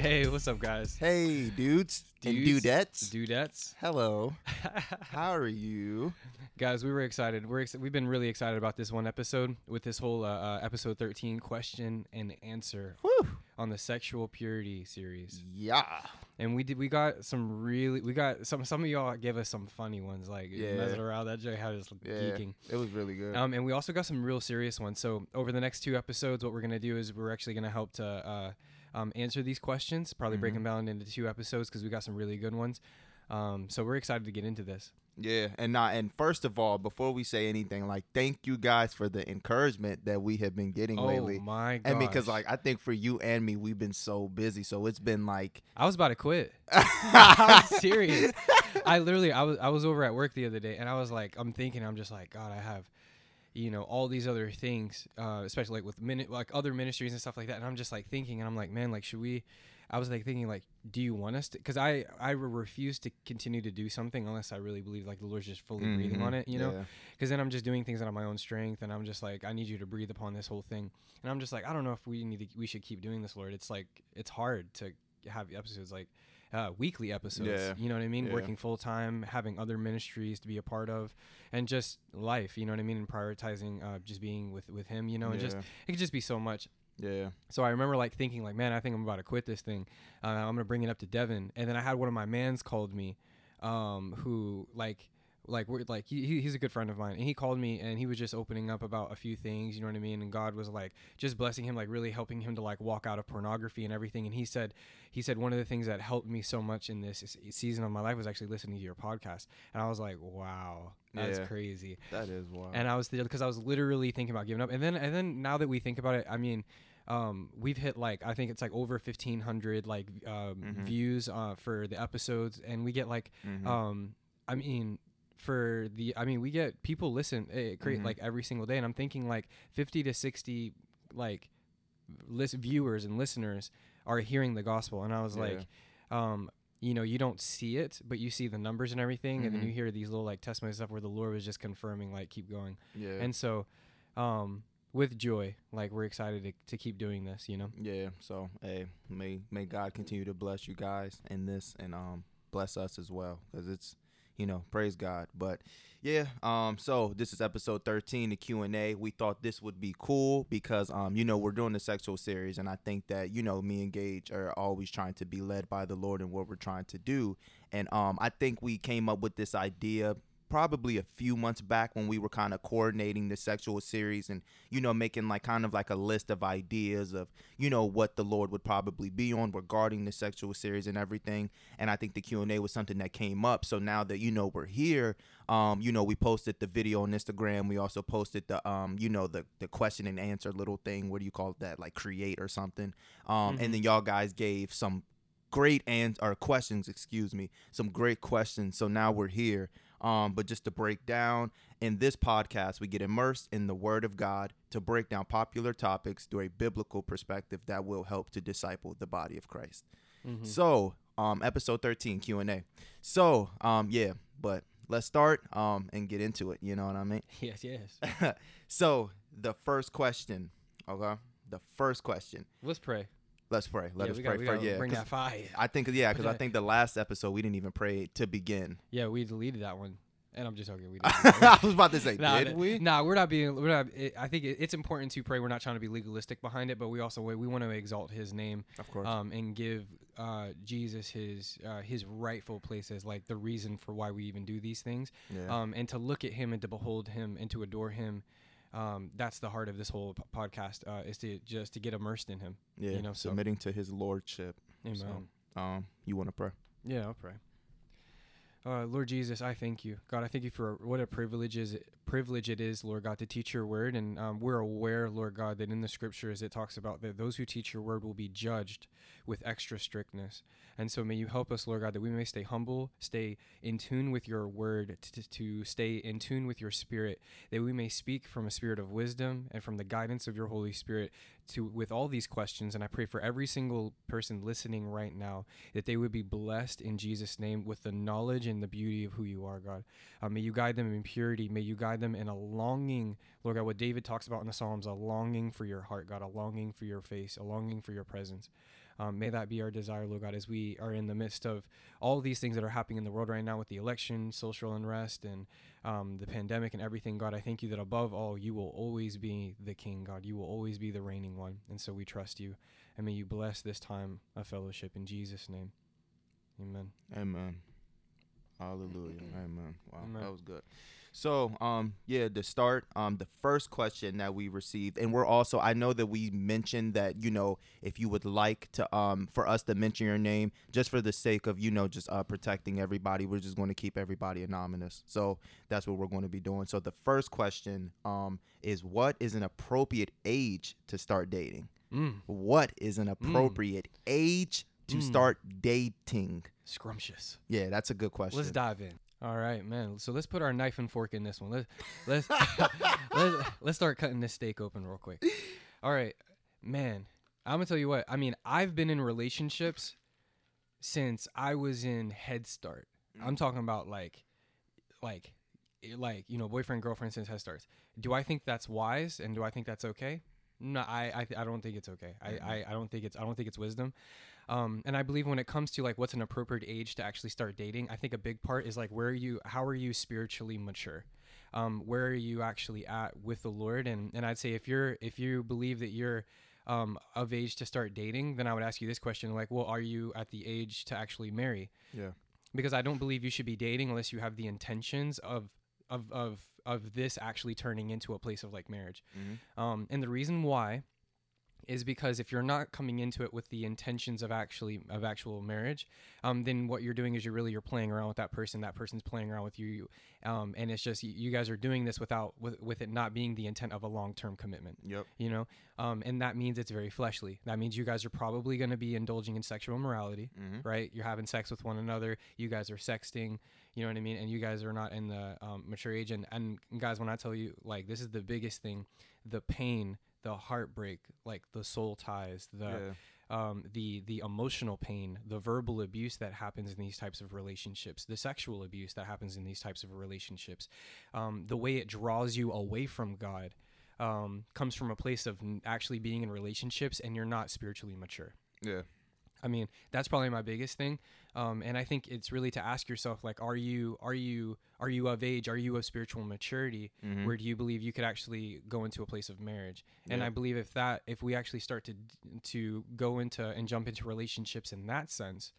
Hey, what's up, guys? Hey, dudes, and Dudes, dudettes. Dudettes. Hello. How are you? guys, we were excited. We're ex- we've been really excited about this one episode with this whole uh, uh, episode 13 question and answer on the sexual purity series. Yeah. And we did we got some really we got some some of y'all gave us some funny ones like Yeah. messing around that Jay had us Yeah. geeking. It was really good. Um, and we also got some real serious ones. So over the next two episodes, what we're gonna do is we're actually gonna help to uh, um, answer these questions. Probably break Mhm. them down into two episodes because we got some really good ones. Um, so we're excited to get into this. yeah, and not and first of all, before we say anything, like thank you guys for the encourage,ment that we have been getting lately. Oh lately. my god! And because like I think for you and me, we've been so busy, so it's been like I was about to quit. I'm serious. I literally, I was, I was over at work the other day, and I was like, I'm thinking, I'm just like, God, I have, you know, all these other things, uh, especially like with like other ministries and stuff like that, and I'm just like thinking, and I'm like, man, like, should we? I was like thinking, like, do you want us to? Because I, I refuse to continue to do something unless I really believe like the Lord's just fully breathing Mhm. on it, you know. Yeah. Because then I'm just doing things out of my own strength, and I'm just like, I need you to breathe upon this whole thing, and I'm just like, I don't know if we need to, we should keep doing this, Lord. It's like it's hard to have episodes like uh, weekly episodes. Yeah. You know what I mean? Yeah. Working full time, having other ministries to be a part of, and just life. You know what I mean? And prioritizing uh, just being with with Him. You know, and just it could just be so much. yeah. So I remember like thinking like, man, I think I'm about to quit this thing. Uh, I'm gonna bring it up to Devin, and then I had one of my mans called me, um, who like like we're like he, he- he's a good friend of mine and he called me and he was just opening up about a few things you know what i mean and god was like just blessing him like really helping him to like walk out of pornography and everything and he said he said one of the things that helped me so much in this season of my life was actually listening to your podcast and i was like wow that's Yeah. crazy That is wild. and I was because I was literally thinking about giving up. And then and then now that we think about it, I mean, um, we've hit like I think it's like over fifteen hundred like um, Mhm. views uh, for the episodes, and we get like Mhm. um, I mean. For the, I mean, we get people listen, eh, create Mhm. like every single day, and I'm thinking like 50 to 60, like, list viewers and listeners are hearing the gospel, and I was Yeah. like, um, you know, you don't see it, but you see the numbers and everything, and then you hear these little like testimony stuff where the Lord was just confirming, like, keep going. yeah. And so, um, with joy, like we're excited to, to keep doing this, you know. Yeah. So hey, may may God continue to bless you guys in this and um bless us as well because it's you know praise God. But yeah, um so this is episode 13, the Q and A. We thought this would be cool because um you know we're doing the sexual series and I think that you know me and Gage are always trying to be led by the Lord in what we're trying to do. And um I think we came up with this idea probably a few months back when we were kind of coordinating the sexual series and you know making like kind of like a list of ideas of you know what the lord would probably be on regarding the sexual series and everything. And i think the q&a was something that came up. So now that you know we're here um you know we posted the video on instagram. We also posted the um you know the the question and answer little thing. What do you call that? Like create or something. Um Mhm. and then y'all guys gave some great and or questions excuse me some great questions. So now we're here um, but just to break down in this podcast we get immersed in the word of god to break down popular topics through a biblical perspective that will help to disciple the body of christ Mhm. so um episode 13 q&a so um yeah but let's start um and get into it you know what i mean yes, yes. so the first question okay the first question Let's pray. Let's pray let yeah, us pray got, we for gotta yeah bring that fire. I think yeah, because I think the last episode we didn't even pray to begin. Yeah, we deleted that one, and I'm just joking. We I was about to say, Nah, did we? Nah, we're not being. We're not. It, I think it, it's important to pray. We're not trying to be legalistic behind it, but we also we, we want to exalt His name, Of course. um, and give uh, Jesus his uh, his rightful place as like the reason for why we even do these things, yeah. um, and to look at Him and to behold Him and to adore Him. Um, that's the heart of this whole p- podcast uh, is to just to get immersed in Him. yeah. you know, so- submitting to His lordship. Amen. So, um, you want to pray? Yeah, I'll pray. Uh, Lord Jesus, I thank you, God. I thank you for what a privilege is privilege it is, Lord God, to teach your word, and um, we're aware, Lord God, that in the scriptures it talks about that those who teach your word will be judged with extra strictness. And so may you help us, Lord God, that we may stay humble, stay in tune with your word, to, to stay in tune with your spirit, that we may speak from a spirit of wisdom and from the guidance of your Holy Spirit to with all these questions. And I pray for every single person listening right now that they would be blessed in Jesus' name with the knowledge and the beauty of who you are, God. Uh, may you guide them in purity. May you guide them in a longing, Lord God, what David talks about in the Psalms, a longing for your heart, God, a longing for your face, a longing for your presence. Um, may that be our desire, Lord God, as we are in the midst of all these things that are happening in the world right now with the election, social unrest, and um, the pandemic and everything. God, I thank you that above all, you will always be the King, God. You will always be the reigning one. And so we trust you. And may you bless this time of fellowship in Jesus' name. Amen. Amen. Hallelujah. Amen. Wow, Amen. that was good. So, um, yeah, to start, um, the first question that we received, and we're also, I know that we mentioned that, you know, if you would like to, um, for us to mention your name, just for the sake of, you know, just uh, protecting everybody, we're just going to keep everybody anonymous. So that's what we're going to be doing. So the first question, um, is what is an appropriate age to start dating? Mm, What is an appropriate age to Mm. start dating? scrumptious. Yeah, that's a good question. Let's dive in. All right, man. So let's put our knife and fork in this one. Let's let's let's, let's start cutting this steak open real quick. All right, man. I'm gonna tell you what. I mean, I've been in relationships since I was in Head Start. I'm talking about like, like, eh, like you know, boyfriend girlfriend since Head Starts. Do I think that's wise and do I think that's okay? No, I I, I don't think it's okay. I, I I don't think it's I don't think it's wisdom. Um, and I believe when it comes to like what's an appropriate age to actually start dating, I think a big part is like where are you, how are you spiritually mature? Um, where are you actually at with the Lord? And and I'd say if you're if you believe that you're um, of age to start dating, then I would ask you this question like, well, are you at the age to actually marry? Yeah. Because I don't believe you should be dating unless you have the intentions of of of of this actually turning into a place of like marriage. Mhm. Um, and the reason why is because if you're not coming into it with the intentions of actually of actual marriage, um, then what you're doing is you're really you're playing around with that person. That person's playing around with you, um, and it's just you, guys are doing this without with, with it not being the intent of a long term commitment. Yep. You know, um, and that means it's very fleshly. That means you guys are probably going to be indulging in sexual immorality, Mm-hmm. right? You're having sex with one another. You guys are sexting. You know what I mean? And you guys are not in the um, mature age. And, and guys, when I tell you, like, this is the biggest thing the pain, the heartbreak, like the soul ties, the. yeah. Um, the the emotional pain, the verbal abuse that happens in these types of relationships, the sexual abuse that happens in these types of relationships, um, the way it draws you away from God, um, comes from a place of actually being in relationships and you're not spiritually mature. Yeah. I mean, that's probably my biggest thing. Um, and I think it's really to ask yourself, like, are you, are you, are you of age? Are you of spiritual maturity? Mhm. Where do you believe you could actually go into a place of marriage? And Yeah. I believe if that, if we actually start to, to go into and jump into relationships in that sense,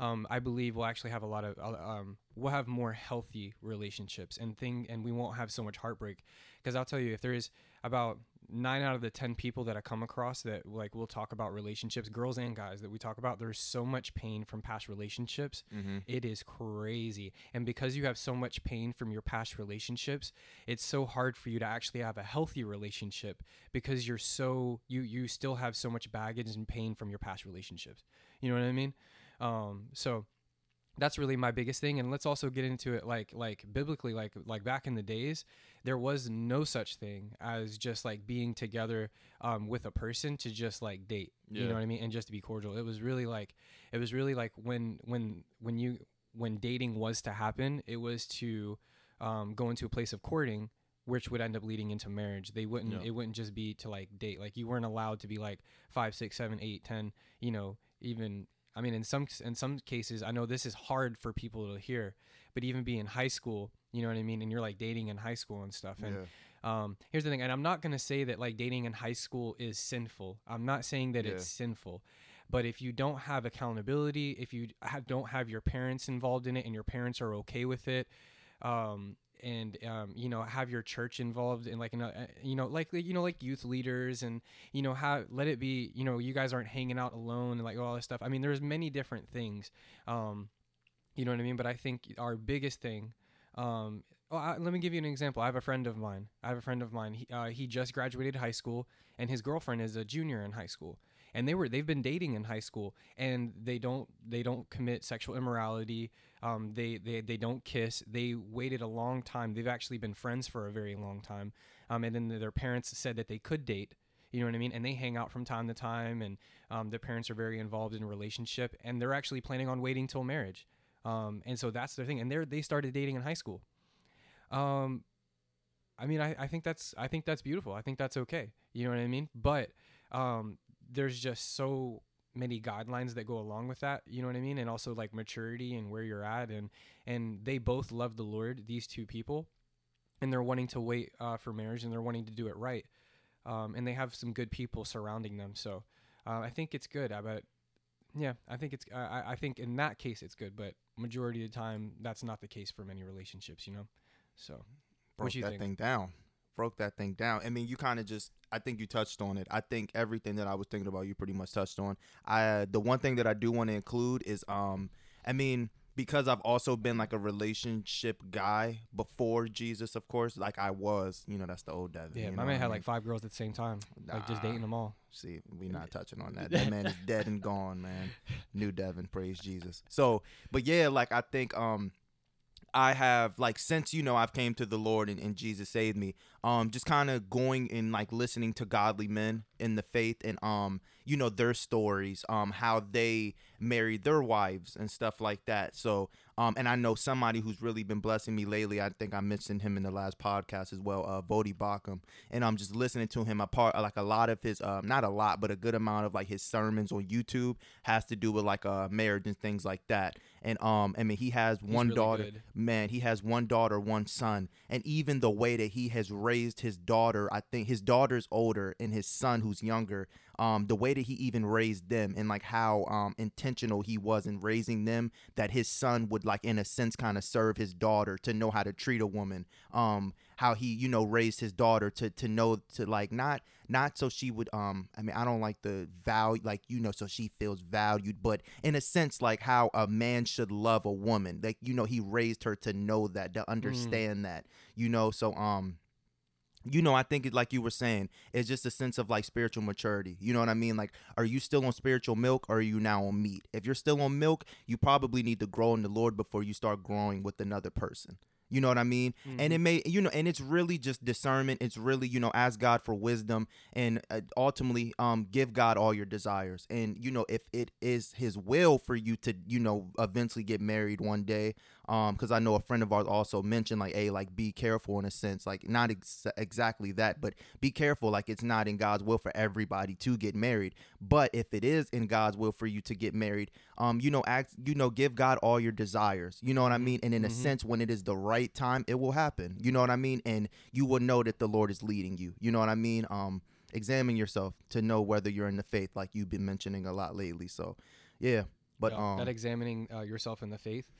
um, I believe we'll actually have a lot of, uh, um, we'll have more healthy relationships and thing, and we won't have so much heartbreak. Because I'll tell you, if there is about nine out of the ten people that I come across that like we'll talk about relationships, girls and guys that we talk about, there's so much pain from past relationships. Mm-hmm. It is crazy. And because you have so much pain from your past relationships, it's so hard for you to actually have a healthy relationship because you're so you you still have so much baggage and pain from your past relationships. You know what I mean? Um so that's really my biggest thing and let's also get into it like like biblically like like back in the days there was no such thing as just like being together um, with a person to just like date you know what i mean and just to be cordial. It was really like it was really like when when when you when dating was to happen it was to um, go into a place of courting which would end up leading into marriage. They wouldn't Yeah. it wouldn't just be to like date. Like you weren't allowed to be like five six seven eight ten you know even i mean in some in some cases i know this is hard for people to hear but even being in high school you know what i mean and you're like dating in high school and stuff and yeah. um, here's the thing, and I'm not gonna say that like dating in high school is sinful. I'm not saying that it's sinful, but if you don't have accountability, if you ha- don't have your parents involved in it, and your parents are okay with it, um, and um, you know have your church involved in like uh, you know like you know like youth leaders and you know have let it be you know you guys aren't hanging out alone and like all this stuff. I mean, there's many different things. Um, you know what I mean? But I think our biggest thing um, oh, I, let me give you an example. I have a friend of mine. I have a friend of mine. He, uh, he just graduated high school, and his girlfriend is a junior in high school. And they were they've been dating in high school, and they don't they don't commit sexual immorality. Um, they, they they don't kiss. They waited a long time. They've actually been friends for a very long time. Um, and then their parents said that they could date. You know what I mean? And they hang out from time to time, and um, their parents are very involved in relationship, and they're actually planning on waiting till marriage. Um, and so that's their thing. And they they started dating in high school. Um, I mean, I, I think that's I think that's beautiful. I think that's okay. You know what I mean? But um, there's just so many guidelines that go along with that you know what i mean and also like maturity and where you're at and and they both love the lord these two people and they're wanting to wait uh, for marriage and they're wanting to do it right um, and they have some good people surrounding them so uh, i think it's good but yeah i think it's I, I think in that case it's good but majority of the time that's not the case for many relationships you know so broke what you that think? thing down. Broke that thing down. I mean, you kind of just. I think you touched on it. I think everything that I was thinking about, you pretty much touched on. I the one thing that I do want to include is, um, I mean, because I've also been like a relationship guy before Jesus, of course. Like I was, you know, that's the old Devin. yeah you my man I had mean? like five girls at the same time like just dating them all See, we not touching on that. That man is dead and gone, man. New Devin, praise Jesus. So, but yeah, like I think um I have like since you know I've came to the Lord and, and Jesus saved me, um just kind of going and like listening to godly men in the faith and um you know their stories, um how they married their wives and stuff like that. So, um and I know somebody who's really been blessing me lately. I think I mentioned him in the last podcast as well, uh Voddie Baucham and I'm just listening to him. A part like a lot of his, um, not a lot, but a good amount of like his sermons on YouTube has to do with like uh marriage and things like that. And um, I mean, he has He's one really daughter. good. Man, he has one daughter, one son, and even the way that he has raised his daughter, I think his daughter's older and his son who's younger. Um, the way that he even raised them and like how um intentional he was in raising them, that his son would like in a sense kind of serve his daughter to know how to treat a woman. Um, how he you know raised his daughter to to know to like not not so she would um i mean i don't like the value like you know so she feels valued but in a sense like how a man should love a woman like you know he raised her to know that to understand that you know so um you know, I think it like you were saying, it's just a sense of like spiritual maturity. You know what I mean? Like, are you still on spiritual milk or are you now on meat? If you're still on milk, you probably need to grow in the Lord before you start growing with another person. You know what I mean? And it may, you know, and it's really just discernment. It's really, you know, ask God for wisdom and uh, ultimately um give God all your desires. And you know, if it is his will for you to, you know, eventually get married one day, um cuz I know a friend of ours also mentioned like, "Hey, like be careful in a sense, like not ex- exactly that, but be careful like it's not in God's will for everybody to get married. But if it is in God's will for you to get married, um you know, act, you know, give God all your desires. You know what I mean? And in a sense when it is the right time, it will happen. You know what I mean? And you will know that the Lord is leading you. You know what I mean? Um examine yourself to know whether you're in the faith like you've been mentioning a lot lately. So, yeah. But Yeah, um that examining uh, yourself in the faith.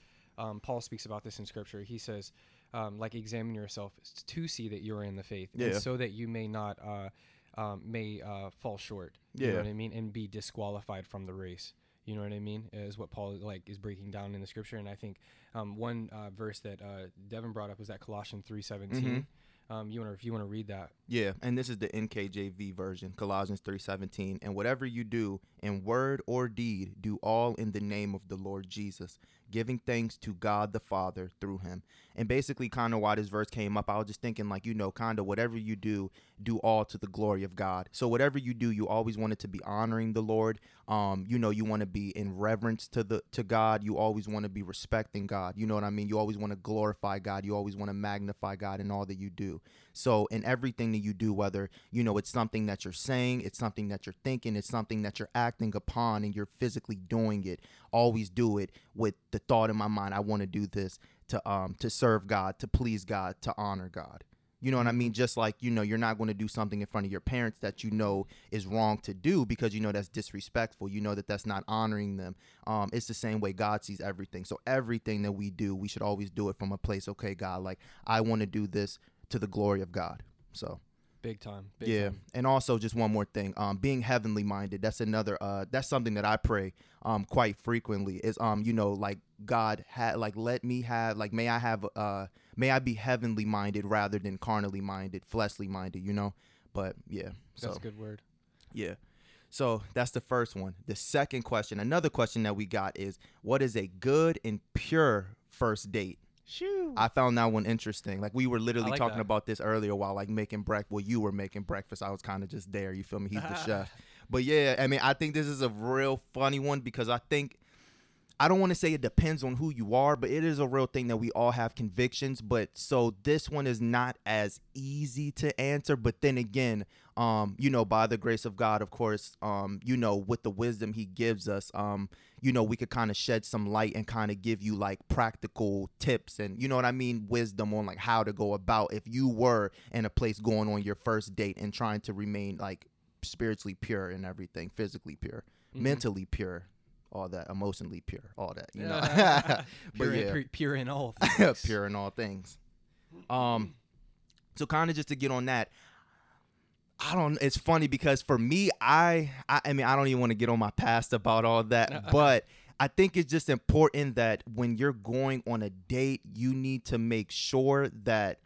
Um, Paul speaks about this in scripture. He says, um, like, examine yourself to see that you are in the faith, Yeah. so that you may not uh, um, may uh, fall short. You Yeah. know what I mean, and be disqualified from the race. You know what I mean? Is what Paul like is breaking down in the scripture, and I think um, one uh, verse that uh, Devin brought up was that Colossians three Mhm. Um, you want to if you want to read that? Yeah, and this is the NKJV version, Colossians 3:17. And whatever you do in word or deed, do all in the name of the Lord Jesus, giving thanks to God the Father through him. And basically kind of why this verse came up, I was just thinking like, you know, kind of whatever you do, do all to the glory of God. So whatever you do, you always want it to be honoring the Lord. Um, you know, you want to be in reverence to the to God. You always want to be respecting God. You know what I mean? You always want to glorify God. You always want to magnify God in all that you do. So in everything that you do, whether you know it's something that you're saying, it's something that you're thinking, it's something that you're acting upon, and you're physically doing it, always do it with the thought in my mind: I want to do this to um to serve God, to please God, to honor God. You know what I mean? Just like, you know, you're not going to do something in front of your parents that you know is wrong to do because you know that's disrespectful. You know that that's not honoring them. Um, it's the same way God sees everything. So everything that we do, we should always do it from a place, okay, God, like I want to do this to the glory of God. So Big time. Big yeah, Time. and also just one more thing. Um, being heavenly minded. That's another. Uh, that's something that I pray. Um, quite frequently is um, you know, like God had like let me have like may I have uh may I be heavenly minded rather than carnally minded, fleshly minded. You know, but yeah. So That's a good word. yeah. So that's the first one. The second question, another question that we got is, what is a good and pure first date? Shoo. I found that one interesting. Like we were literally like talking that. about this earlier while like making breakfast. Well, you were making breakfast. I was kind of just there. You feel me? He's the chef. But yeah, I mean, I think this is a real funny one because I think I don't want to say it depends on who you are, but it is a real thing that we all have convictions. But so this one is not as easy to answer. But then again, um, you know, by the grace of God, of course, um, you know, with the wisdom He gives us, um, you know, we could kind of shed some light and kind of give you like practical tips and you know what I mean, wisdom on like how to go about if you were in a place going on your first date and trying to remain like spiritually pure and everything, physically pure, Mhm. mentally pure, all that, emotionally pure, all that, you know. pure, but yeah, pure, pure in all things. pure in all things. Um, so kind of just to get on that, I don't. It's funny because for me, I, I, I mean, I don't even want to get on my past about all that, but I think it's just important that when you're going on a date, you need to make sure that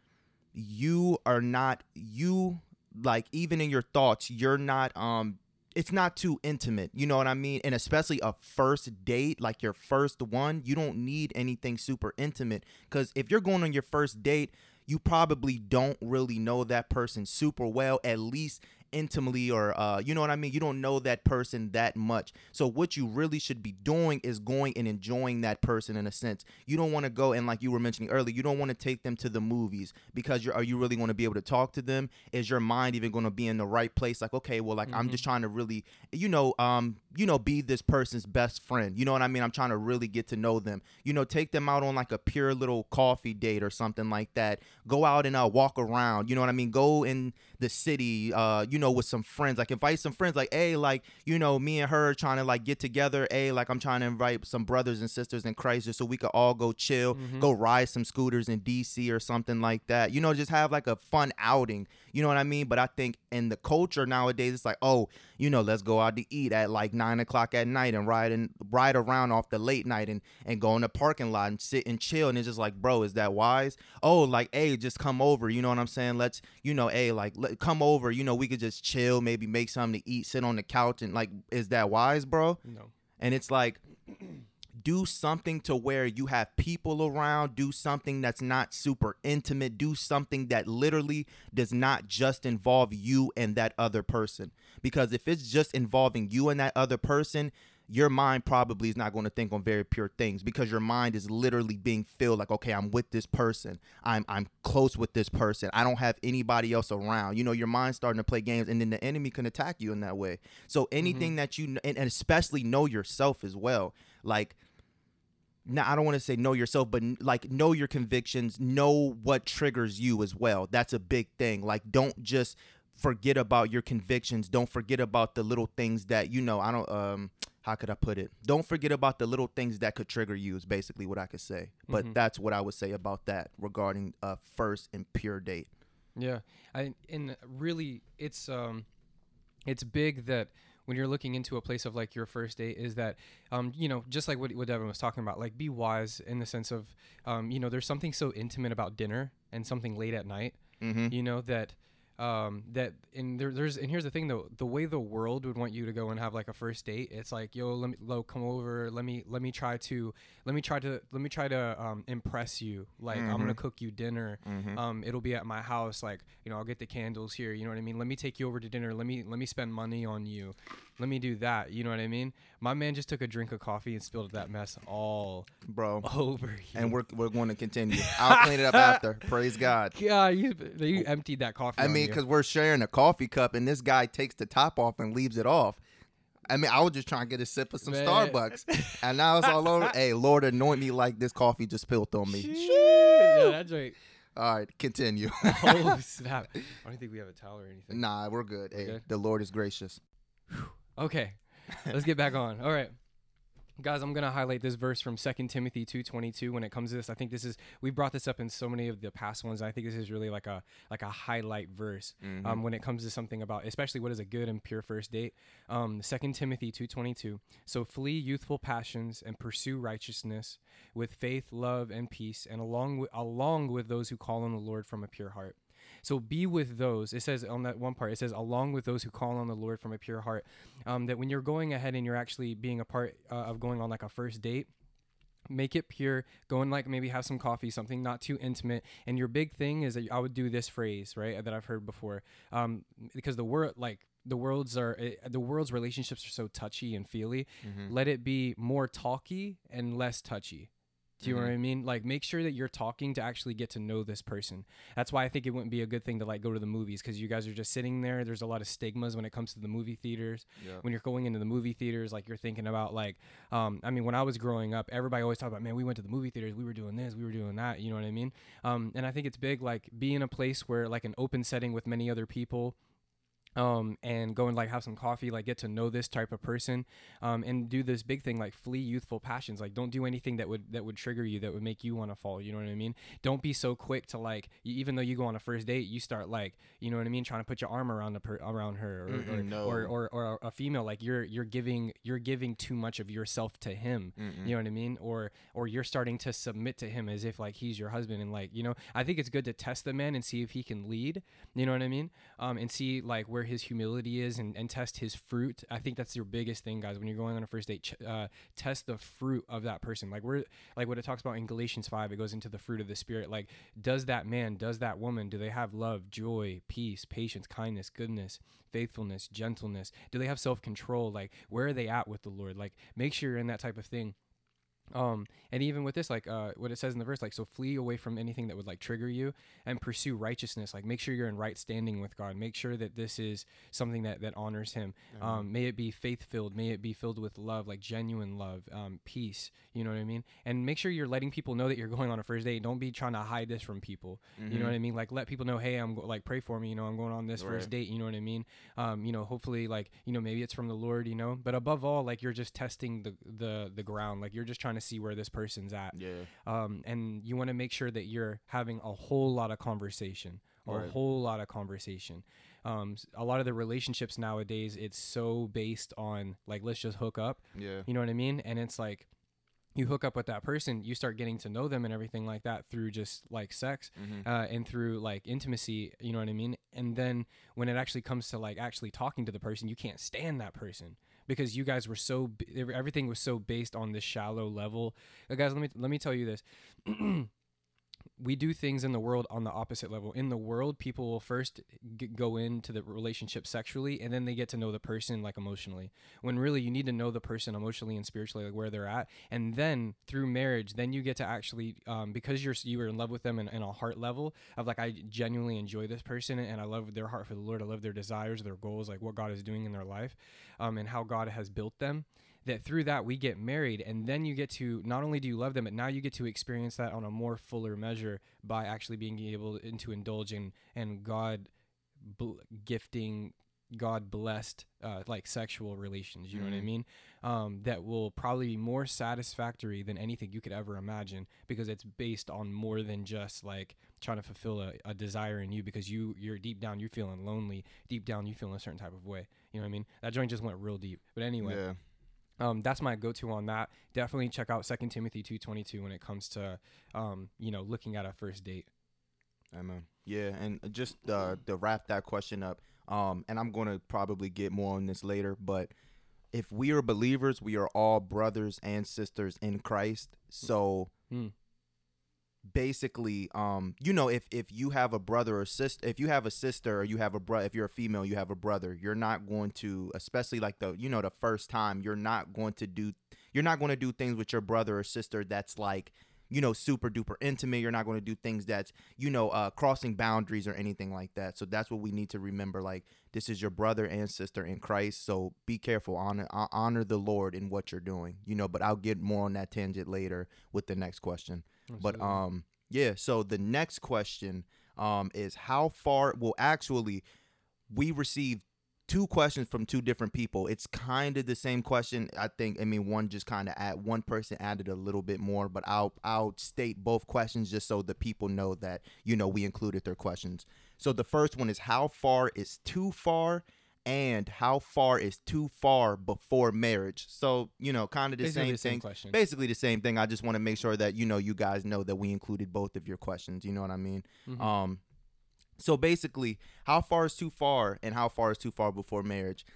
you are not you like even in your thoughts, you're not um it's not too intimate. You know what I mean? And especially a first date, like your first one, you don't need anything super intimate cuz if you're going on your first date, you probably don't really know that person super well, at least intimately or uh you know what I mean? You don't know that person that much. So what you really should be doing is going and enjoying that person in a sense. You don't want to go and like you were mentioning earlier, you don't want to take them to the movies because you're are you really going to be able to talk to them? Is your mind even going to be in the right place like okay, well like I'm Mhm. just trying to really you know um you know be this person's best friend. You know what I mean? I'm trying to really get to know them. You know, take them out on like a pure little coffee date or something like that. Go out and uh, walk around. You know what I mean? Go in the city uh you know with some friends like invite some friends like hey like you know me and her trying to like get together hey like i'm trying to invite some brothers and sisters in christ just so we could all go chill Mhm. go ride some scooters in dc or something like that you know just have like a fun outing you know what i mean? But i think in the culture nowadays it's like oh you know let's go out to eat at like nine o'clock at night and ride and ride around off the late night and and go in the parking lot and sit and chill. And it's just like bro is that wise? Oh like hey just come over. You know what i'm saying? Let's you know hey like let, come over. You know we could just chill maybe make something to eat sit on the couch and like is that wise bro? No. and it's like do something to where you have people around do something that's not super intimate do something that literally does not just involve you and that other person. Because if it's just involving you and that other person your mind probably is not going to think on very pure things because your mind is literally being filled like okay I'm with this person. I'm I'm close with this person. I don't have anybody else around. You know your mind's starting to play games and then the enemy can attack you in that way. So mm-hmm. anything that you and, and especially know yourself as well like now I don't want to say know yourself, but like know your convictions, know what triggers you as well. That's a big thing. Like don't just forget about your convictions. Don't forget about the little things that you know. I don't um how could I put it? Don't forget about the little things that could trigger you is basically what I could say. But Mhm. that's what I would say about that regarding a first and pure date. Yeah, I and really, it's um, it's big that when you're looking into a place of like your first date is that um, you know, just like what what Devin was talking about, like be wise in the sense of um, you know, there's something so intimate about dinner and something late at night, Mm-hmm. you know that. Um, that and there, there's and here's the thing though the way the world would want you to go and have like a first date it's like yo let me lo come over let me let me try to let me try to let me try to um, impress you like I'm gonna Mhm. cook you dinner Mm-hmm. um, it'll be at my house like you know i'll get the candles here you know what i mean let me take you over to dinner let me let me spend money on you let me do that you know what i mean my man just took a drink of coffee and spilled that mess all Bro. over you. And we're we're going to continue. I'll clean it up after. Praise God. yeah you, you emptied that coffee I on mean, because we're sharing a coffee cup, and this guy takes the top off and leaves it off. I mean, I was just trying to get a sip of some Man. Starbucks, and now it's all over. hey, Lord, anoint me like this coffee just spilled on me. Yeah, that's right All right, continue. oh snap i don't think we have a towel or anything nah, we're good. We're Hey, good? the Lord is gracious. Okay, let's get back on. All right. Guys, I'm gonna highlight this verse from 2 Timothy 2:22 when it comes to this. I think this is we brought this up in so many of the past ones. I think this is really like a like a highlight verse Mm-hmm. um, when it comes to something about especially what is a good and pure first date. Um, 2 Timothy 2:22. So flee youthful passions and pursue righteousness with faith, love, and peace, and along with along with those who call on the Lord from a pure heart. So be with those. It says on that one part, it says along with those who call on the Lord from a pure heart. Um, that when you're going ahead and you're actually being a part uh, of going on like a first date, make it pure go and like maybe have some coffee something not too intimate and your big thing is that i would do this phrase right that i've heard before um because the word like the world's are eh, the world's relationships are so touchy and feely Mhm. let it be more talky and less touchy do you know Mhm. what I mean? Like, make sure that you're talking to actually get to know this person. That's why I think it wouldn't be a good thing to like go to the movies because you guys are just sitting there. There's a lot of stigmas when it comes to the movie theaters Yeah. when you're going into the movie theaters, like you're thinking about like, um, I mean, when I was growing up, everybody always talked about, man, we went to the movie theaters, we were doing this, we were doing that. You know what I mean? Um, and I think it's big, like be in a place where like an open setting with many other people. Um, and go and like have some coffee, like get to know this type of person, um, and do this big thing like flee youthful passions. Like don't do anything that would that would trigger you, that would make you want to fall. You know what I mean? Don't be so quick to like, even though you go on a first date, you start like, you know what I mean, trying to put your arm around the per- around her, or, or, no. or, or or a female like you're you're giving you're giving too much of yourself to him Mm-mm. you know what i mean or or you're starting to submit to him as if like he's your husband and like you know i think it's good to test the man and see if he can lead you know what i mean um and see like where his humility is and, and test his fruit i think that's your biggest thing guys. When you're going on a first date ch- uh, test the fruit of that person. Like we're like what it talks about in galatians 5 it goes into the fruit of the spirit. Like does that man does that woman do they have love joy peace patience kindness goodness faithfulness gentleness? Do they have self-control? Like where are they at with the lord? Like make sure you're in that type of thing um and even with this like uh what it says in the verse like so flee away from anything that would like trigger you and pursue righteousness. Like make sure you're in right standing with god. Make sure that this is something that that honors him. Um may it be faith filled may it be filled with love like genuine love um peace. You know what i mean? And make sure you're letting people know that you're going on a first date. Don't be trying to hide this from people. You know what i mean? Like let people know hey i'm go- like pray for me. You know i'm going on this first date. You know what i mean? Um you know hopefully like you know maybe it's from the lord you know? But above all like you're just testing the the the ground. Like you're just trying to see where this person's at Yeah. um and you want to make sure that you're having a whole lot of conversation a Right. whole lot of conversation um a lot of the relationships nowadays it's so based on like let's just hook up Yeah. you know what I mean? And it's like you hook up with that person, you start getting to know them and everything like that through just like sex Mm-hmm. uh, and through like intimacy, you know what I mean? And then when it actually comes to like actually talking to the person, you can't stand that person because you guys were so everything was so based on this shallow level. Uh, guys, let me let me tell you this. we do things in the world on the opposite level. In the world, people will first g- go into the relationship sexually, and then they get to know the person like emotionally. When really you need to know the person emotionally and spiritually, like where they're at, and then through marriage, then you get to actually um, because you're you were in love with them in, in a heart level of like I genuinely enjoy this person and I love their heart for the Lord. I love their desires, their goals, like what God is doing in their life, um, and how God has built them that through that we get married and then you get to not only do you love them but now you get to experience that on a more fuller measure by actually being able to indulge in and god bl- gifting god blessed uh, like sexual relations you know what i Mhm. mean um, that will probably be more satisfactory than anything you could ever imagine because it's based on more than just like trying to fulfill a, a desire in you because you you're deep down you're feeling lonely deep down you feel in a certain type of way you know what i mean that joint just went real deep but anyway Yeah. Um, that's my go-to on that. Definitely check out Second Timothy two twenty two when it comes to, um, you know, looking at a first date. Amen. Yeah, and just uh, to wrap that question up, um, and I'm going to probably get more on this later, but if we are believers, we are all brothers and sisters in Christ. So Mm. Basically, um, you know, if if you have a brother or sister, if you have a sister or you have a brother, if you're a female, you have a brother, you're not going to, especially like the, you know, the first time, you're not going to do, you're not going to do things with your brother or sister that's like, you know, super duper intimate. You're not going to do things that's, you know, uh, crossing boundaries or anything like that. So that's what we need to remember. Like, this is your brother and sister in Christ. So be careful, honor hon- honor the Lord in what you're doing. You know, but I'll get more on that tangent later with the next question. But um, yeah. So the next question um is how far? Well, actually, we received two questions from two different people. It's kind of the same question. I think. I mean, one just kind of add one person added a little bit more, but I'll I'll state both questions just so the people know that you know we included their questions. So the first one is how far is too far. And how far is too far before marriage? So you know, kind of the Basically same the same thing question. basically the same thing. I just want to make sure that you know you guys know that we included both of your questions. You know what I mean? Mhm. Um, so basically, how far is too far, and how far is too far before marriage?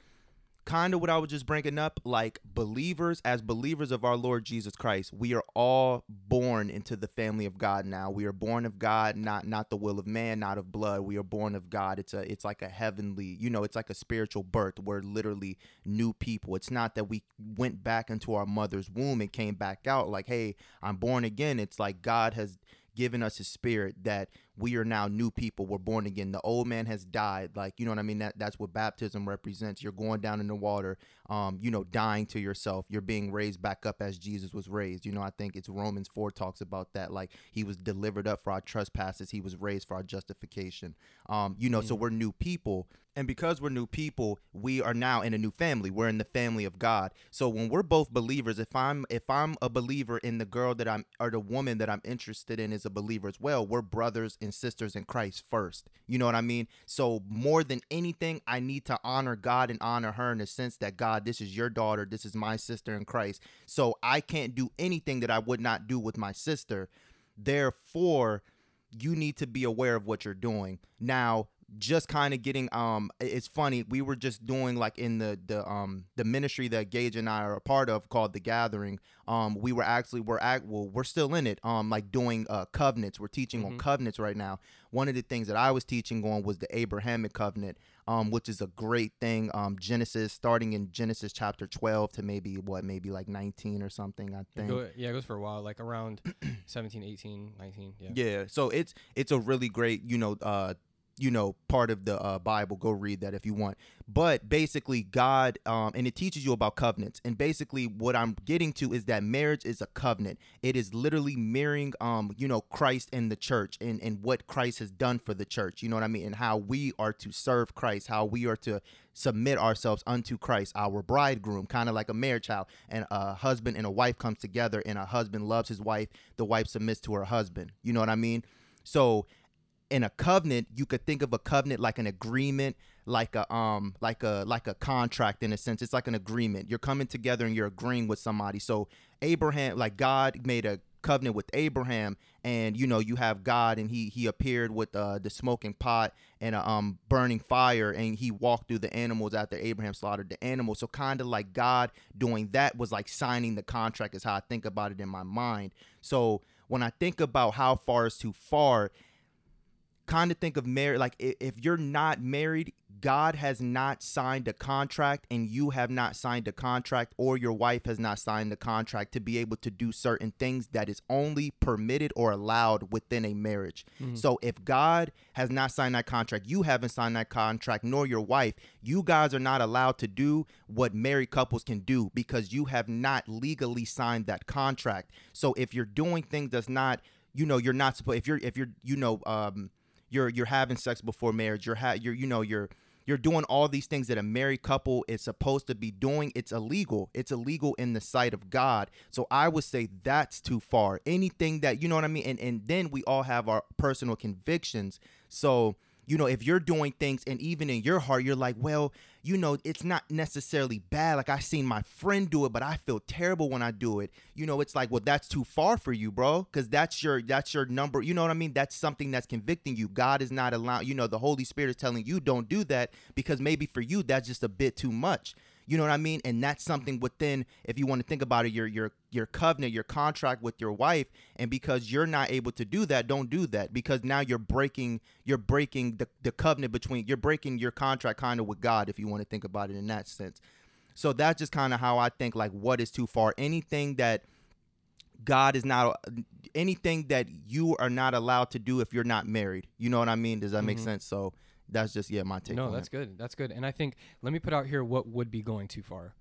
Kind of what I was just bringing up. Like believers, as believers of our Lord Jesus Christ, we are all born into the family of God. Now we are born of God, not not the will of man, not of blood. We are born of God. It's a it's like a heavenly, you know, it's like a spiritual birth. We're literally new people. It's not that we went back into our mother's womb and came back out like, hey, I'm born again. It's like God has given us his spirit that we are now new people. We're born again. The old man has died. Like, you know what I mean? That that's what baptism represents. You're going down in the water, um, you know, dying to yourself. You're being raised back up as Jesus was raised. You know, I think it's Romans 4 talks about that. Like he was delivered up for our trespasses, he was raised for our justification. Um, you know, mm-hmm. so we're new people. And because we're new people, we are now in a new family. We're in the family of God. So when we're both believers, if I'm if I'm a believer in the girl that I'm or the woman that I'm interested in is a believer as well, we're brothers and sisters in Christ first. You know what I mean? So more than anything, I need to honor God and honor her in the sense that God, this is your daughter, this is my sister in Christ. So I can't do anything that I would not do with my sister. Therefore, you need to be aware of what you're doing. Now, just kind of getting um it's funny we were just doing like in the the um the ministry that Gage and I are a part of called the gathering um we were actually we're act well we're still in it um like doing uh covenants. We're teaching mm-hmm. on covenants right now. One of the things that I was teaching on was the Abrahamic covenant um which is a great thing um Genesis starting in Genesis chapter 12 to maybe what maybe like 19 or something I think. go, yeah it goes for a while like around 17 18 19 yeah. Yeah so it's it's a really great you know uh you know part of the uh, bible go read that if you want. But basically god um, and it teaches you about covenants. And basically what i'm getting to is that marriage is a covenant. It is literally mirroring um you know christ and the church and and what christ has done for the church you know what i mean? And how we are to serve christ how we are to submit ourselves unto christ our bridegroom kind of like a marriage how and a husband and a wife comes together and a husband loves his wife the wife submits to her husband you know what i mean? So in a covenant you could think of a covenant like an agreement like a um like a like a contract in a sense. It's like an agreement. You're coming together and you're agreeing with somebody. So abraham like god made a covenant with abraham and you know you have god and he he appeared with uh, the smoking pot and a um burning fire and he walked through the animals after abraham slaughtered the animals. So kind of like god doing that was like signing the contract is how i think about it in my mind. So when i think about how far is too far kind of think of marriage like if you're not married god has not signed a contract and you have not signed a contract or your wife has not signed the contract to be able to do certain things that is only permitted or allowed within a marriage mm-hmm. so if god has not signed that contract you haven't signed that contract nor your wife you guys are not allowed to do what married couples can do because you have not legally signed that contract so if you're doing things that's not you know you're not supposed if you're if you're you know um you're you're having sex before marriage you're ha- you're you know you're you're doing all these things that a married couple is supposed to be doing it's illegal. It's illegal in the sight of god. So i would say that's too far. Anything that you know what i mean? And and then we all have our personal convictions. So you know, if you're doing things and even in your heart, you're like, well, you know, it's not necessarily bad. Like I seen my friend do it, but I feel terrible when I do it. You know, it's like, well, that's too far for you, bro. Cause that's your that's your number. You know what I mean? That's something that's convicting you. God is not allowing, you know, the Holy Spirit is telling you don't do that because maybe for you that's just a bit too much. You know what I mean? And that's something within, if you want to think about it, your your your covenant, your contract with your wife. And because you're not able to do that, don't do that. Because now you're breaking you're breaking the, the covenant between you're breaking your contract kind of with God, if you want to think about it in that sense. So that's just kind of how I think like what is too far. Anything that God is not anything that you are not allowed to do if you're not married. You know what I mean? Does that mm-hmm. make sense? So that's just yeah my take. No, that's it. good. That's good. And I think let me put out here what would be going too far.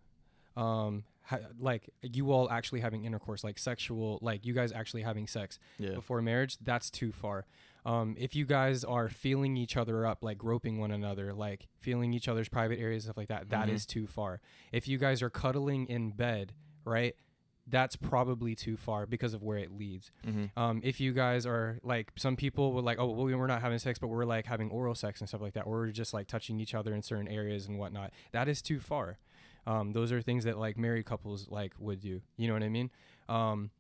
Um, ha- like you all actually having intercourse, like sexual, like you guys actually having sex yeah. before marriage. That's too far. Um, if you guys are feeling each other up, like groping one another, like feeling each other's private areas, stuff like that, mm-hmm. that is too far. If you guys are cuddling in bed, right? That's probably too far because of where it leads. Mm-hmm. Um, if you guys are like some people were like, oh, well, we're not having sex, but we're like having oral sex and stuff like that, or we're just like touching each other in certain areas and whatnot. That is too far. Um, those are things that like married couples like would do. You know what I mean? Um,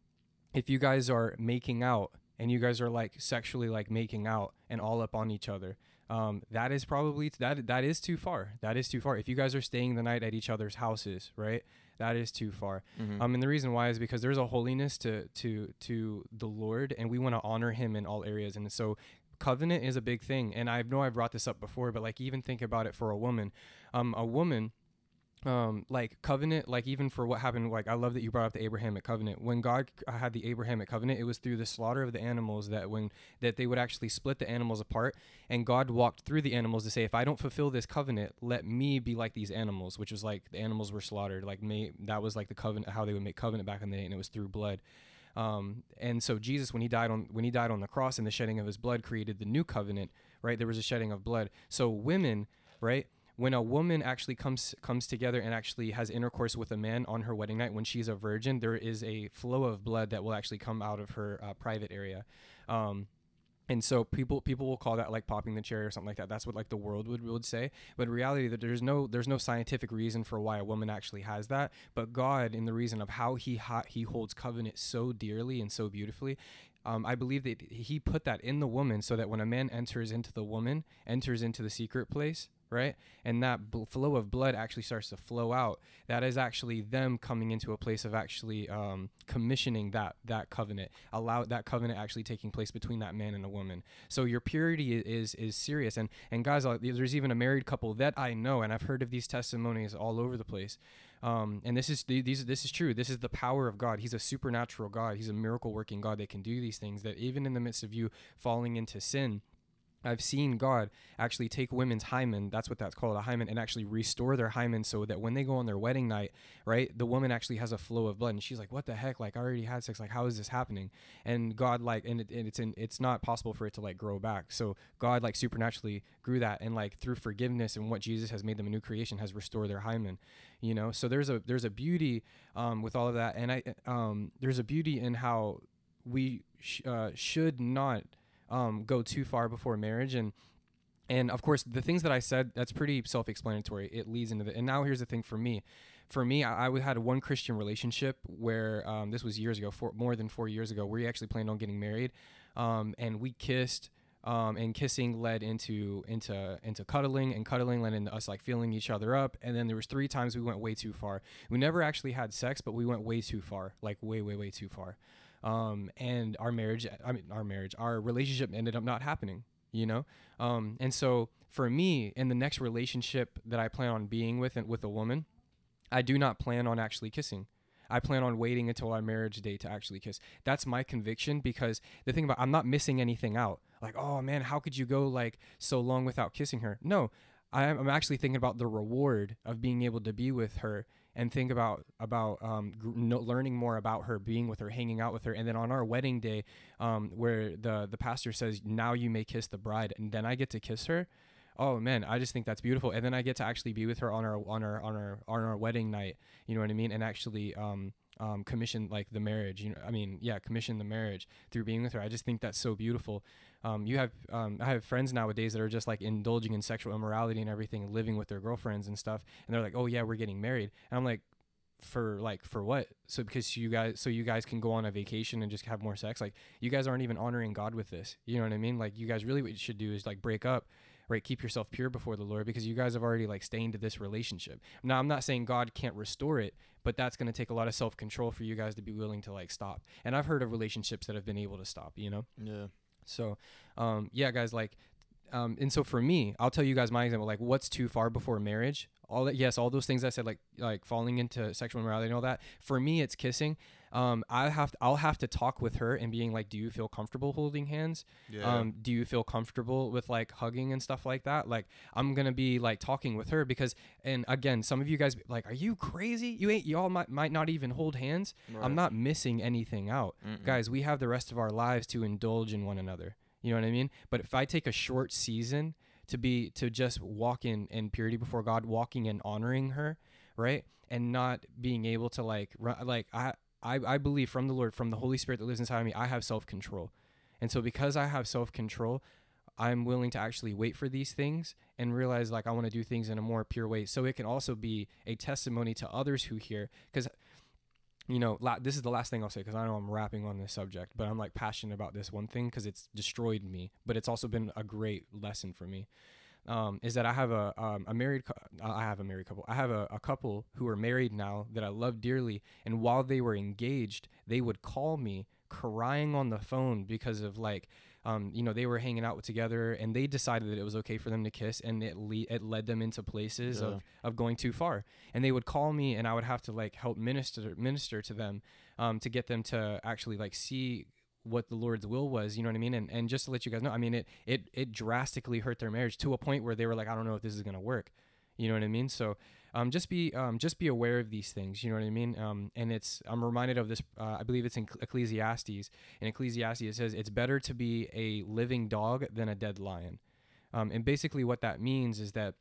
if you guys are making out and you guys are like sexually like making out and all up on each other, um, that is probably that that is too far. That is too far. If you guys are staying the night at each other's houses, right? That is too far. Mhm. Um, and the reason why is because there's a holiness to to to the Lord, and we want to honor Him in all areas. And so, covenant is a big thing. And I know I've brought this up before, but like even think about it for a woman. Um, a woman um like covenant like even for what happened like i love that you brought up the abrahamic covenant when god had the abrahamic covenant it was through the slaughter of the animals that when that they would actually split the animals apart and god walked through the animals to say if i don't fulfill this covenant let me be like these animals which was like the animals were slaughtered like may that was like the covenant how they would make covenant back in the day and it was through blood um, and so Jesus, when he died on when he died on the cross and the shedding of his blood created the new covenant, right? There was a shedding of blood. So women, right? When a woman actually comes comes together and actually has intercourse with a man on her wedding night, when she's a virgin, there is a flow of blood that will actually come out of her uh, private area. Um, and so people people will call that like popping the cherry or something like that. That's what like the world would would say. But in reality, that there's no there's no scientific reason for why a woman actually has that. But God, in the reason of how he ha- he holds covenant so dearly and so beautifully, um, I believe that he put that in the woman so that when a man enters into the woman, enters into the secret place, right, and that bl- flow of blood actually starts to flow out, that is actually them coming into a place of actually um, commissioning that that covenant, allow that covenant actually taking place between that man and a woman. So your purity is is serious, and and guys, uh, there's even a married couple that I know, and I've heard of these testimonies all over the place. Um, and this is the- these this is true. This is the power of God. He's a supernatural God. He's a miracle working God that can do these things. That even in the midst of you falling into sin, I've seen God actually take women's hymen, that's what that's called, a hymen, and actually restore their hymen so that when they go on their wedding night, right, the woman actually has a flow of blood. And she's like, what the heck? Like, I already had sex. Like, how is this happening? And God, like, and, it, and it's in, it's not possible for it to, like, grow back. So God, like, supernaturally grew that. And, like, through forgiveness and what Jesus has made them a new creation has restored their hymen, you know? So there's a, there's a beauty um, with all of that. And I, um, there's a beauty in how we sh- uh, should not um, go too far before marriage. And and of course the things that i said that's pretty self-explanatory. It leads into the and now here's the thing for me. For me i, I had one christian relationship where um, this was years ago four, more than four years ago where we actually planned on getting married. Um, and we kissed um, and kissing led into into into cuddling and cuddling led into us like feeling each other up. And then there was three times we went way too far. We never actually had sex but we went way too far like way way way too far um, and our marriage i mean our marriage our relationship ended up not happening you know um, and so for me in the next relationship that i plan on being with and with a woman i do not plan on actually kissing I plan on waiting until our marriage day to actually kiss. That's my conviction because the thing about I'm not missing anything out. Like, oh man, how could you go like so long without kissing her? No, I'm, I'm actually thinking about the reward of being able to be with her and think about about um, gr- no, learning more about her, being with her, hanging out with her, and then on our wedding day, um, where the the pastor says, "Now you may kiss the bride," and then I get to kiss her. Oh man, I just think that's beautiful, and then I get to actually be with her on our on our on our on our wedding night. You know what I mean? And actually, um, um, commission like the marriage. You know, I mean, yeah, commission the marriage through being with her. I just think that's so beautiful. Um, you have, um, I have friends nowadays that are just like indulging in sexual immorality and everything, living with their girlfriends and stuff, and they're like, oh yeah, we're getting married, and I'm like, for like for what? So because you guys, so you guys can go on a vacation and just have more sex. Like you guys aren't even honoring God with this. You know what I mean? Like you guys really what you should do is like break up right keep yourself pure before the lord because you guys have already like stained this relationship now i'm not saying god can't restore it but that's going to take a lot of self-control for you guys to be willing to like stop and i've heard of relationships that have been able to stop you know Yeah. So um yeah guys like um and so for me i'll tell you guys my example like what's too far before marriage? All that yes all those things i said like like falling into sexual immorality and all that for me it's kissing um i have to, i'll have to talk with her and being like do you feel comfortable holding hands? Yeah. um do you feel comfortable with like hugging and stuff like that? Like i'm gonna be like talking with her because and again some of you guys like are you crazy? You ain't y'all might, might not even hold hands. I'm not missing anything out. Mm-mm. guys we have the rest of our lives to indulge in one another. You know what i mean? But if i take a short season to be to just walk in in purity before god walking and honoring her right and not being able to like ru- like i i, I believe from the lord from the holy spirit that lives inside of me i have self-control and so because i have self-control i'm willing to actually wait for these things and realize like i want to do things in a more pure way so it can also be a testimony to others who hear because you know, la- this is the last thing I'll say because I know I'm rapping on this subject, but I'm like passionate about this one thing because it's destroyed me, but it's also been a great lesson for me. Um, is that I have a um, a married cou- I have a married couple. I have a, a couple who are married now that I love dearly, and while they were engaged, they would call me crying on the phone because of like um, you know they were hanging out together and they decided that it was okay for them to kiss and it le- it led them into places Yeah. of of going too far and they would call me and I would have to like help minister minister to them um, to get them to actually like see what the Lord's will was, you know what I mean? And and just to let you guys know, I mean it it it drastically hurt their marriage to a point where they were like, I don't know if this is gonna work. You know what I mean? So um, just be um, just be aware of these things. You know what I mean? Um, and it's I'm reminded of this. Uh, I believe it's in Ecclesiastes. In Ecclesiastes, it says it's better to be a living dog than a dead lion. Um, and basically, what that means is that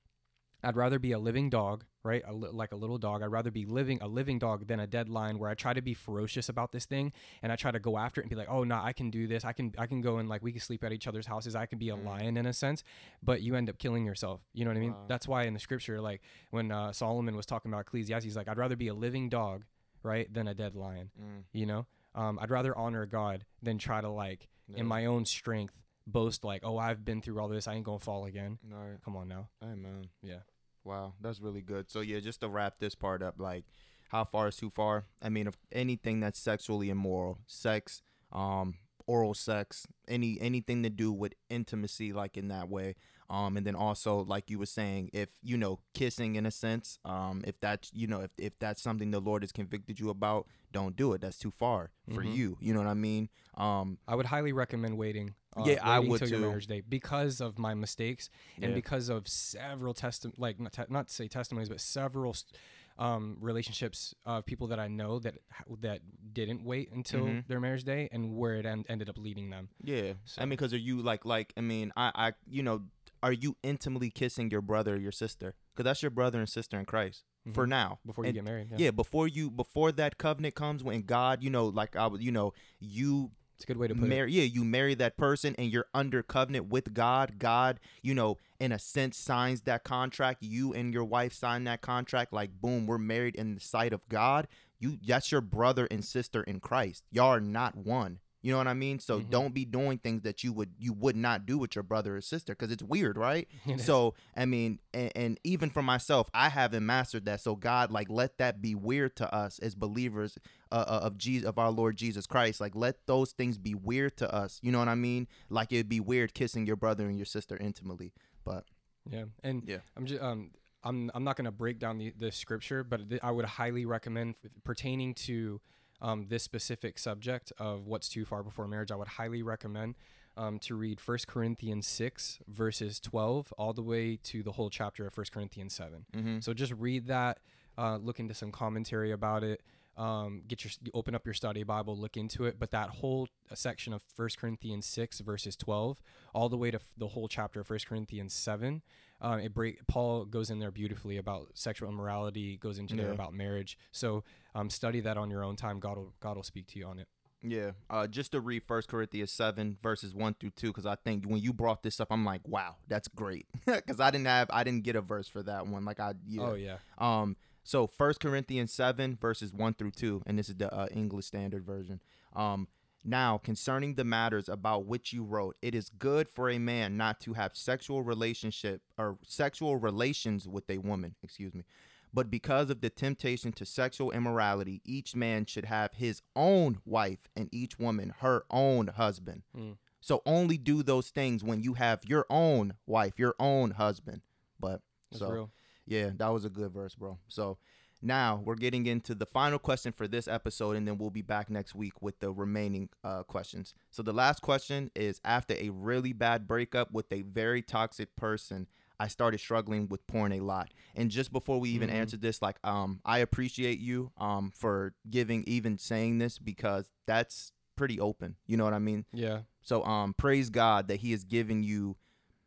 I'd rather be a living dog, right? A li- like a little dog. I'd rather be living a living dog than a dead lion where I try to be ferocious about this thing and I try to go after it and be like, "Oh, no, I can do this. I can I can go and like we can sleep at each other's houses. I can be a Mm. lion in a sense." But you end up killing yourself. You know what I mean? Wow. That's why in the scripture like when uh, Solomon was talking about Ecclesiastes, he's like, "I'd rather be a living dog, right, than a dead lion." Mm, You know? Um, I'd rather honor God than try to like in my own strength boast like, "Oh, I've been through all this. I ain't going to fall again." Come on now. Hey man. Yeah. Wow, that's really good. So yeah, just to wrap this part up, like how far is too far? I mean, if anything that's sexually immoral, sex, um, oral sex, any anything to do with intimacy, like in that way. Um, and then also, like you were saying, if you know, kissing in a sense, um, if that's you know, if if that's something the Lord has convicted you about, don't do it. That's too far for Mhm. you. You know what I mean? Um, I would highly recommend waiting. Uh, Yeah, I would till your marriage day because of my mistakes and Yeah. because of several testi- like not, te- not to say testimonies, but several st- um, relationships of people that I know that that didn't wait until Mhm. their marriage day and where it en- ended up leading them. Yeah, So- I mean, because are you like like I mean, I I you know, are you intimately kissing your brother or your sister? Because that's your brother and sister in Christ for Mhm. now. before you And- get married. Yeah. yeah. before you before that covenant comes when God, you know, like I would, you know, you it's a good way to put it. marry yeah, you marry that person and you're under covenant with God. God, you know, in a sense signs that contract. You and your wife sign that contract. Like boom, we're married in the sight of God. You that's your brother and sister in Christ. Y'all are not one. You know what I mean? So Mhm. don't be doing things that you would you would not do with your brother or sister because it's weird, right? It. So I mean, and, and even for myself, I haven't mastered that. So God, like, let that be weird to us as believers uh, uh, of Jesus, of our Lord Jesus Christ. Like, let those things be weird to us. You know what I mean? Like it'd be weird kissing your brother and your sister intimately. But Yeah, and Yeah. I'm just um I'm I'm not gonna break down the the scripture, but I would highly recommend pertaining to um this specific subject of what's too far before marriage. I would highly recommend um to read First Corinthians six verses twelve all the way to the whole chapter of First Corinthians seven. mm-hmm. So just read that, uh, look into some commentary about it. Um, get your open up your study Bible, look into it. But that whole uh, section of First Corinthians six verses twelve, all the way to f- the whole chapter of First Corinthians seven, um, it break Paul goes in there beautifully about sexual immorality, goes into there Yeah. about marriage. So um, study that on your own time. God will God will speak to you on it. yeah, uh, just to read First Corinthians seven verses one through two, because I think when you brought this up, I'm like, wow, that's great, because I didn't have I didn't get a verse for that one. Like I yeah. Oh yeah, Um, so First Corinthians seven verses one through two, and this is the uh, English Standard Version. Um, now concerning the matters about which you wrote, it is good for a man not to have sexual relationship or sexual relations with a woman. Excuse me. But because of the temptation to sexual immorality, each man should have his own wife, and each woman her own husband. Mm. So only do those things when you have your own wife, your own husband. But that's so real. yeah, that was a good verse, bro. So now we're getting into the final question for this episode, and then we'll be back next week with the remaining uh, questions. So the last question is after a really bad breakup with a very toxic person, I started struggling with porn a lot. And just before we even Mhm. answer this, like um, I appreciate you um for giving even saying this because that's pretty open. You know what I mean? Yeah, So um praise God that he has given you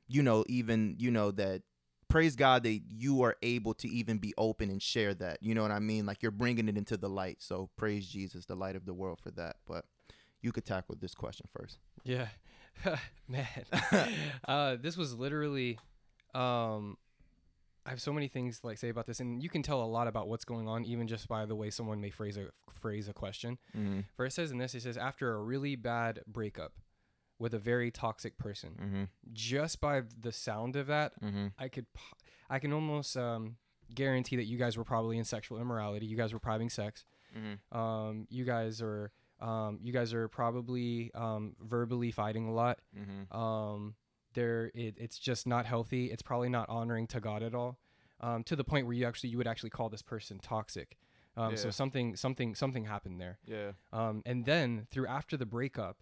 you know even you know that praise God that you are able to even be open and share that. You know what I mean? Like you're bringing it into the light. So praise Jesus, the light of the world for that. But you could tackle this question first. Yeah, man. uh, this was literally, um, I have so many things to, like say about this, and you can tell a lot about what's going on even just by the way someone may phrase a phrase a question. Mm-hmm. For it says in this, it says after a really bad breakup with a very toxic person, Mm-hmm. just by the sound of that, Mm-hmm. I could, I can almost um, guarantee that you guys were probably in sexual immorality. You guys were having sex. Mm-hmm. Um, you guys are, um, you guys are probably um, verbally fighting a lot. Mm-hmm. Um, there, it, it's just not healthy. It's probably not honoring to God at all. Um, to the point where you actually, you would actually call this person toxic. Um, So something, something, something happened there. Yeah. Um, and then through after the breakup,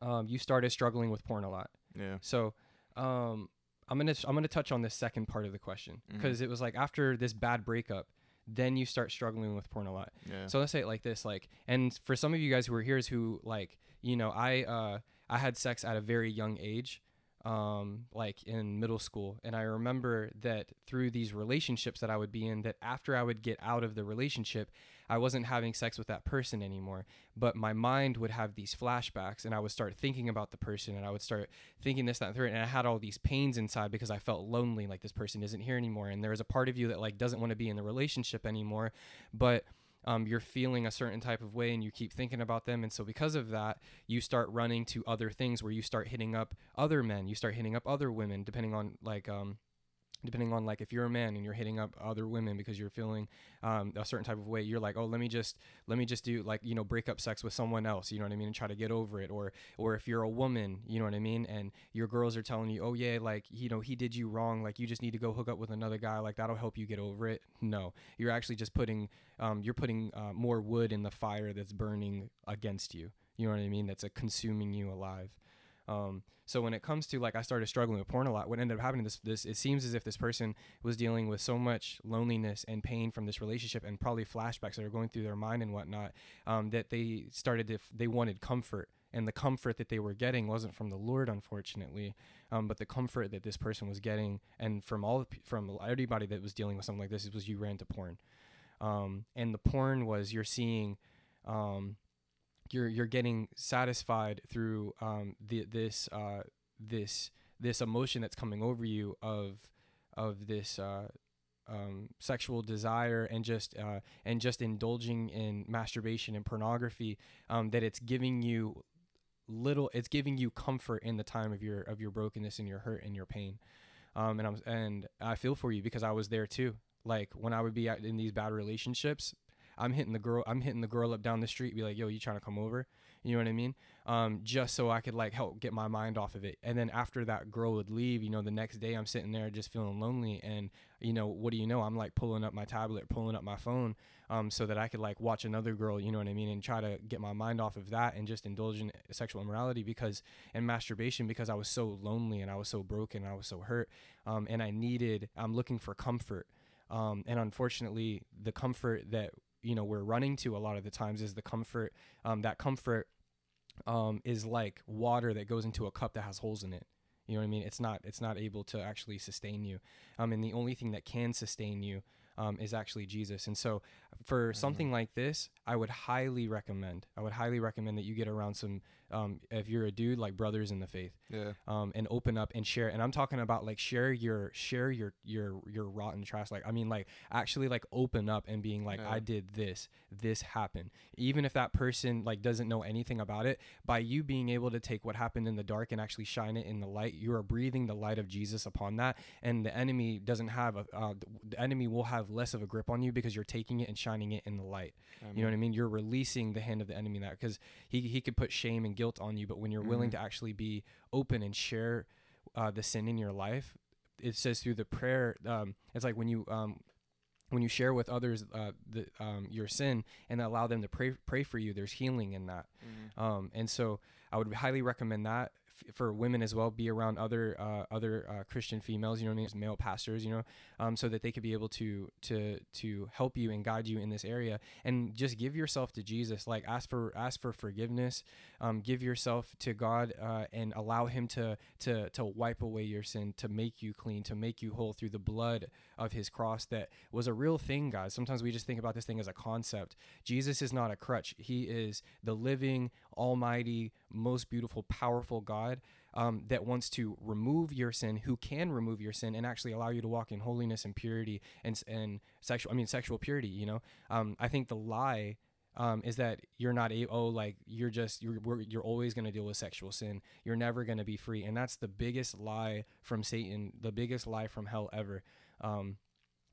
um, you started struggling with porn a lot. Yeah. So, um, I'm gonna I'm gonna touch on this second part of the question because it was like after this bad breakup, then you start struggling with porn a lot. Yeah. So let's say it like this, like, and for some of you guys who are here is who like, you know, I uh I had sex at a very young age, um, like in middle school, and I remember that through these relationships that I would be in, that after I would get out of the relationship, I wasn't having sex with that person anymore, but my mind would have these flashbacks, and I would start thinking about the person, and I would start thinking this, that, and third, and I had all these pains inside because I felt lonely, like this person isn't here anymore, and there is a part of you that like doesn't want to be in the relationship anymore, but um, you're feeling a certain type of way and you keep thinking about them. And so, because of that, you start running to other things where you start hitting up other men, you start hitting up other women, depending on like, um, depending on like if you're a man and you're hitting up other women because you're feeling um, a certain type of way you're like oh let me just let me just do like you know break up sex with someone else you know what i mean and try to get over it or or if you're a woman you know what i mean and your girls are telling you oh yeah like you know he did you wrong like you just need to go hook up with another guy like that'll help you get over it. No you're actually just putting um, you're putting uh, more wood in the fire that's burning against you you know what i mean that's uh, consuming you alive um, so when it comes to like I started struggling with porn a lot, what ended up happening this this it seems as if this person was dealing with so much loneliness and pain from this relationship and probably flashbacks that are going through their mind and whatnot um, that they started to they wanted comfort. And the comfort that they were getting wasn't from the Lord unfortunately um, but the comfort that this person was getting and from all from everybody that was dealing with something like this was you ran to porn. Um, and the porn was you're seeing um, you're you're getting satisfied through um, the, this uh, this this emotion that's coming over you of of this uh, um, sexual desire and just uh, and just indulging in masturbation and pornography um, that it's giving you little it's giving you comfort in the time of your of your brokenness and your hurt and your pain. Um, and I'm and I feel for you because I was there too. Like when I would be in these bad relationships I'm hitting the girl I'm hitting the girl up down the street be like yo you trying to come over? You know what I mean? Um, just so I could like help get my mind off of it. And then after that girl would leave you know the next day I'm sitting there just feeling lonely and you know what do you know? I'm like pulling up my tablet pulling up my phone um, so that I could like watch another girl you know what I mean? And try to get my mind off of that and just indulge in sexual immorality because and masturbation because I was so lonely and I was so broken and I was so hurt um, and I needed I'm looking for comfort. Um, and unfortunately the comfort that you know we're running to a lot of the times is the comfort um, that comfort um, is like water that goes into a cup that has holes in it. You know what i mean? It's not it's not able to actually sustain you. Um, and the only thing that can sustain you um, is actually jesus. And so for something like this i would highly recommend i would highly recommend that you get around some um, if you're a dude like brothers in the faith Yeah. um, and open up and share. And I'm talking about like share your share your your your rotten trash. Like I mean like actually like open up and being like Yeah. I did this, this happened. Even if that person like doesn't know anything about it, by you being able to take what happened in the dark and actually shine it in the light, you are breathing the light of Jesus upon that, and the enemy doesn't have a uh, the enemy will have less of a grip on you because you're taking it and shining it in the light. You know what I mean? You're releasing the hand of the enemy that because he he could put shame and guilt on you, but when you're willing Mhm. to actually be open and share uh, the sin in your life, it says through the prayer. Um, it's like when you um, when you share with others uh, the um, your sin and allow them to pray pray for you. There's healing in that. Mhm. Um, and so I would highly recommend that for women as well. Be around other uh, other uh, Christian females, you know I mean, male pastors, you know, um, so that they could be able to to to help you and guide you in this area, and just give yourself to Jesus. Like ask for ask for forgiveness, um, give yourself to God, uh, and allow Him to to to wipe away your sin, to make you clean, to make you whole through the blood of His cross that was a real thing, guys. Sometimes we just think about this thing as a concept. Jesus is not a crutch. He is the living, almighty, most beautiful, powerful God um, that wants to remove your sin, who can remove your sin and actually allow you to walk in holiness and purity and and sexual. I mean, sexual purity. You know, um, I think the lie um, is that you're not a oh like you're just you're you're always going to deal with sexual sin. You're never going to be free, and that's the biggest lie from Satan, the biggest lie from hell ever. Um,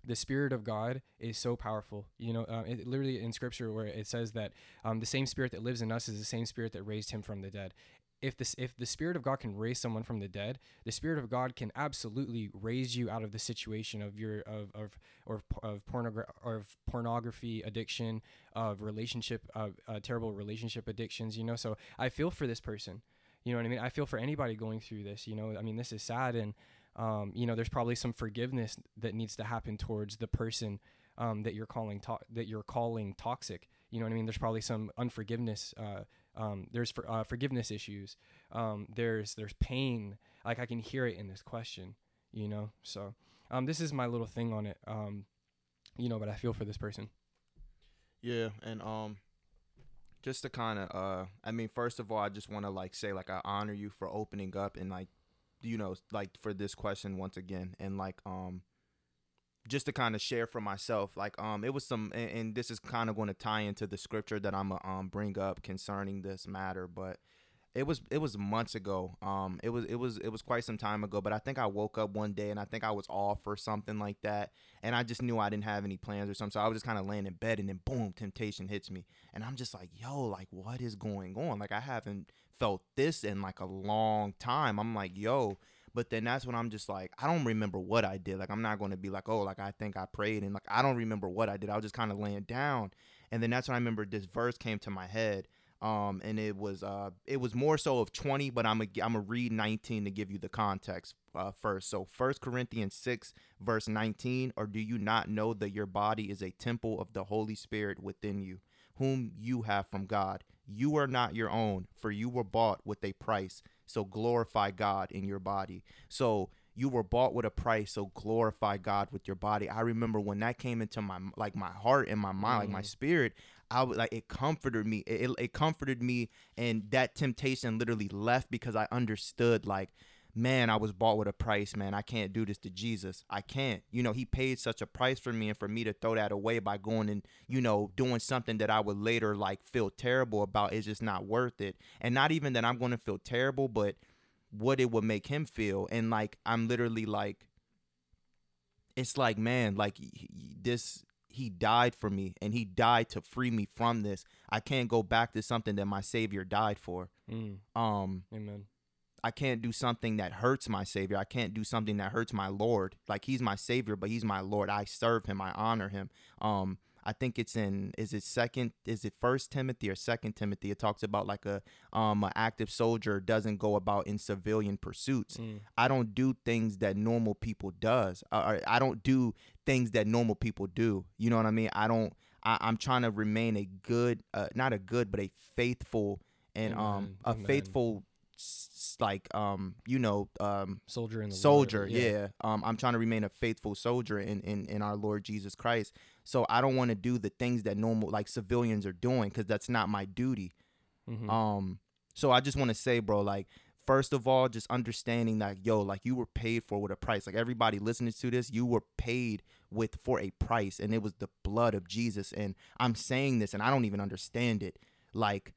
the spirit of God is so powerful. You know, uh, it, literally in scripture where it says that um, the same spirit that lives in us is the same spirit that raised him from the dead if this if the spirit of God can raise someone from the dead, the spirit of God can absolutely raise you out of the situation of your of of or of pornogra- or of pornography addiction, of relationship of uh, terrible relationship addictions. You know, so I feel for this person. You know what I mean? I feel for anybody going through this. You know, I mean, this is sad, and um, you know, there's probably some forgiveness that needs to happen towards the person um, that you're calling to- that you're calling toxic. You know what I mean? There's probably some unforgiveness. Uh, um, there's for, uh, forgiveness issues. Um, there's there's pain. Like I can hear it in this question, you know. So um, this is my little thing on it. Um, you know, but I feel for this person. Yeah, and um, just to kind of uh, I mean, first of all, I just want to like say like I honor you for opening up and like, you know, like for this question once again, and like um, just to kind of share for myself like um it was some and, and this is kind of going to tie into the scripture that i'm gonna um bring up concerning this matter but it was it was months ago. Um it was it was it was quite some time ago but i think i woke up one day and i think i was off or something like that and i just knew i didn't have any plans or something so i was just kind of laying in bed and then boom temptation hits me and i'm just like yo like what is going on? Like i haven't felt this in like a long time i'm like yo but then that's when I'm just like, I don't remember what I did. Like I'm not going to be like, oh, like I think I prayed and like I don't remember what I did. I was just kind of laying down, and then that's when I remember this verse came to my head. Um, and it was uh, it was more so of 20, but I'm a, I'm gonna read 19 to give you the context uh, first. So First Corinthians 6 verse 19, or do you not know that your body is a temple of the Holy Spirit within you, whom you have from God? You are not your own, for you were bought with a price. So glorify God in your body. So you were bought with a price, so glorify God with your body. I remember when that came into my like my heart and my mind, mm. like my mm. spirit. I was like it comforted me. It, it comforted me, and that temptation literally left because I understood like man, I was bought with a price, man. I can't do this to Jesus. I can't. You know, he paid such a price for me and for me to throw that away by going and, you know, doing something that I would later like feel terrible about is just not worth it. And not even that I'm going to feel terrible, but what it would make him feel. And like I'm literally like it's like, man, like this he died for me and he died to free me from this. I can't go back to something that my savior died for. Mm. Um Amen. I can't do something that hurts my savior. I can't do something that hurts my Lord. Like he's my savior, but he's my Lord. I serve him. I honor him. Um, I think it's in is it second is it first Timothy or second Timothy? It talks about like a um an active soldier doesn't go about in civilian pursuits. Mm. I don't do things that normal people does. Uh, I don't do things that normal people do. You know what I mean? I don't. I, am trying to remain a good, uh, not a good, but a faithful and Amen. um a Amen. faithful like um you know um soldier in the soldier yeah. yeah. um i'm trying to remain a faithful soldier in in, in our lord jesus christ so i don't want to do the things that normal like civilians are doing because that's not my duty mm-hmm. um so i just want to say bro like first of all just understanding that yo like you were paid for with a price like everybody listening to this you were paid with for a price and it was the blood of jesus and i'm saying this and i don't even understand it like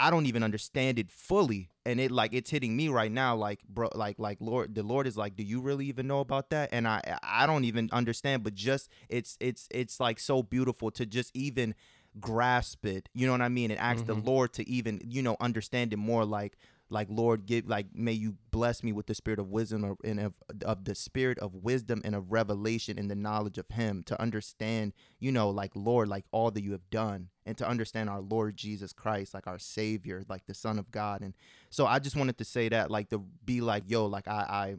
I don't even understand it fully. And it like it's hitting me right now, like bro, like like Lord, the Lord is like, do you really even know about that? And I I don't even understand, but just it's it's it's like so beautiful to just even grasp it. You know what I mean? And ask mm-hmm. the Lord to even you know understand it more. Like like lord give like may you bless me with the spirit of wisdom and of, of the spirit of wisdom and of revelation in the knowledge of him to understand you know like lord like all that you have done and to understand our lord jesus christ like our savior like the son of god. And so i just wanted to say that like to be like yo like i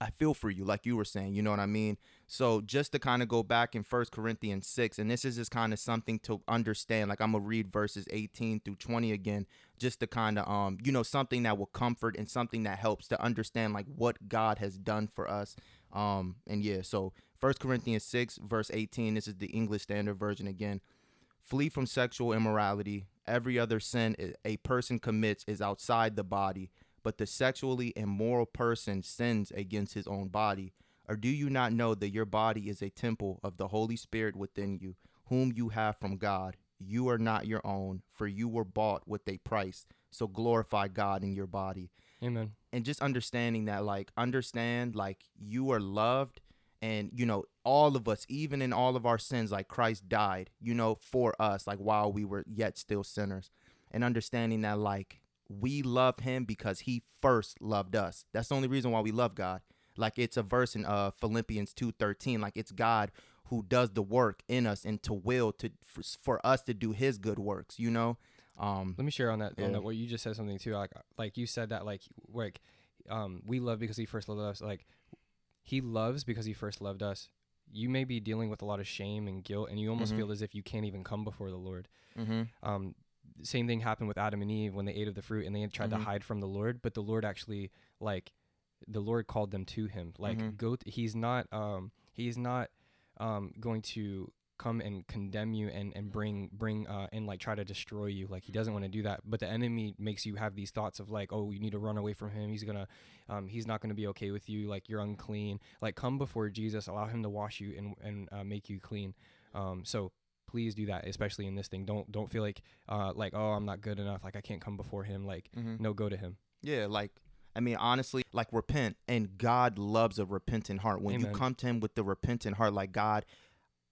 i i feel for you like you were saying you know what i mean so just to kind of go back in First Corinthians 6, and this is just kind of something to understand. Like I'm gonna read verses 18 through 20 again, just to kind of um, you know, something that will comfort and something that helps to understand like what God has done for us. Um, and yeah, so First Corinthians 6, verse 18, this is the English Standard Version again. Flee from sexual immorality. Every other sin a person commits is outside the body, but the sexually immoral person sins against his own body. Or do you not know that your body is a temple of the Holy Spirit within you, whom you have from God? You are not your own, for you were bought with a price. So glorify God in your body Amen. and just understanding that like understand like you are loved and you know all of us even in all of our sins like Christ died you know for us like while we were yet still sinners and understanding that like we love him because he first loved us that's the only reason why we love God like it's a verse in uh Philippians 2:13 like it's God who does the work in us and to will to for, for us to do his good works you know um Let me share on that. On that, what you just said something too. Like, like you said that, like, like, um, we love because he first loved us. Like, he loves because he first loved us. You may be dealing with a lot of shame and guilt, and you almost Mhm. feel as if you can't even come before the Lord. mhm Um, same thing happened with Adam and Eve when they ate of the fruit and they tried Mhm. to hide from the Lord, but the Lord actually, like, the Lord called them to Him. Like, Mhm. go. Th- he's not. Um, he's not. Um, going to come and condemn you and and bring bring uh and like try to destroy you like he doesn't want to do that but the enemy makes you have these thoughts of like oh you need to run away from him he's gonna um he's not gonna be okay with you like you're unclean like come before jesus allow him to wash you and and uh, make you clean um so please do that especially in this thing don't don't feel like uh like oh i'm not good enough like i can't come before him like mhm no go to him Yeah, like I mean, honestly, like repent, and God loves a repentant heart. When you come to Him with the repentant heart, like God,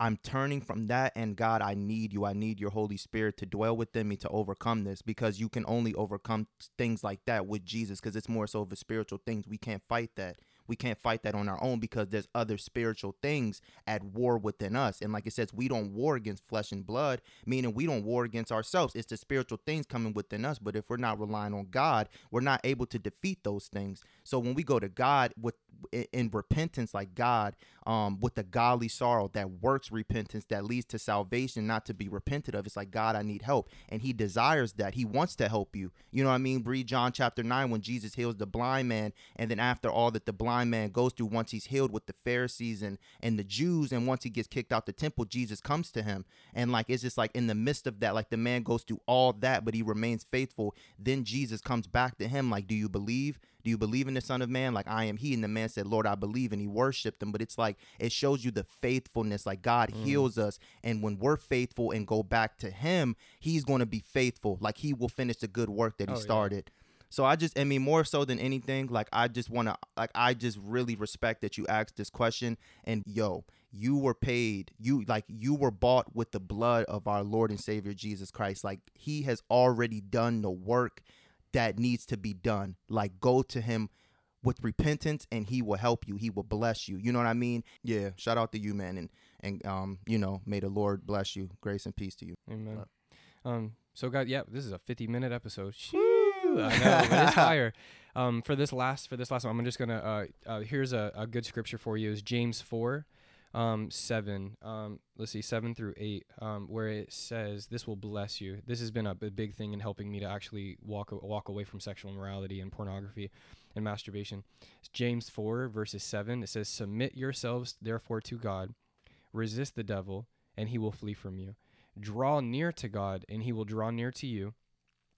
I'm turning from that, and God, I need you. I need your Holy Spirit to dwell within me to overcome this, because you can only overcome things like that with Jesus, because it's more so of a spiritual things. We can't fight that. We can't fight that on our own because there's other spiritual things at war within us. And like it says, we don't war against flesh and blood, meaning we don't war against ourselves. It's the spiritual things coming within us. But if we're not relying on God, we're not able to defeat those things. So when we go to God with in, repentance, like God, um, with the godly sorrow that works repentance that leads to salvation, not to be repented of. It's like God, I need help, and He desires that. He wants to help you. You know what I mean? Read John chapter nine when Jesus heals the blind man, and then after all that the blind man goes through, once he's healed with the Pharisees and and the Jews, and once he gets kicked out the temple, Jesus comes to him, and like it's just like in the midst of that, like the man goes through all that, but he remains faithful. Then Jesus comes back to him, like, Do you believe? Do you believe in the Son of Man? Like, I am He. And the man said, Lord, I believe. And he worshiped him. But it's like, it shows you the faithfulness. Like, God Mm. heals us. And when we're faithful and go back to Him, He's going to be faithful. Like, He will finish the good work that He Oh, yeah. started. So I just, I mean, more so than anything, like, I just want to, like, I just really respect that you asked this question. And yo, you were paid. You, like, you were bought with the blood of our Lord and Savior Jesus Christ. Like, He has already done the work that needs to be done. Like go to him with repentance and he will help you. He will bless you. You know what I mean? Yeah. Shout out to you, man. And and um, you know, may the Lord bless you. Grace and peace to you. Amen. But- Um. So, God, yeah, this is a 50 minute episode. Know, it's fire. Um. For this last, for this last one, I'm just gonna. Uh. uh here's a, a good scripture for you. Is James four, um, seven. Um. Let's see, seven through eight. Um. Where it says, "This will bless you." This has been a big thing in helping me to actually walk walk away from sexual immorality and pornography and masturbation. It's James four verses seven. It says, "Submit yourselves therefore to God, resist the devil, and he will flee from you." Draw near to God, and he will draw near to you.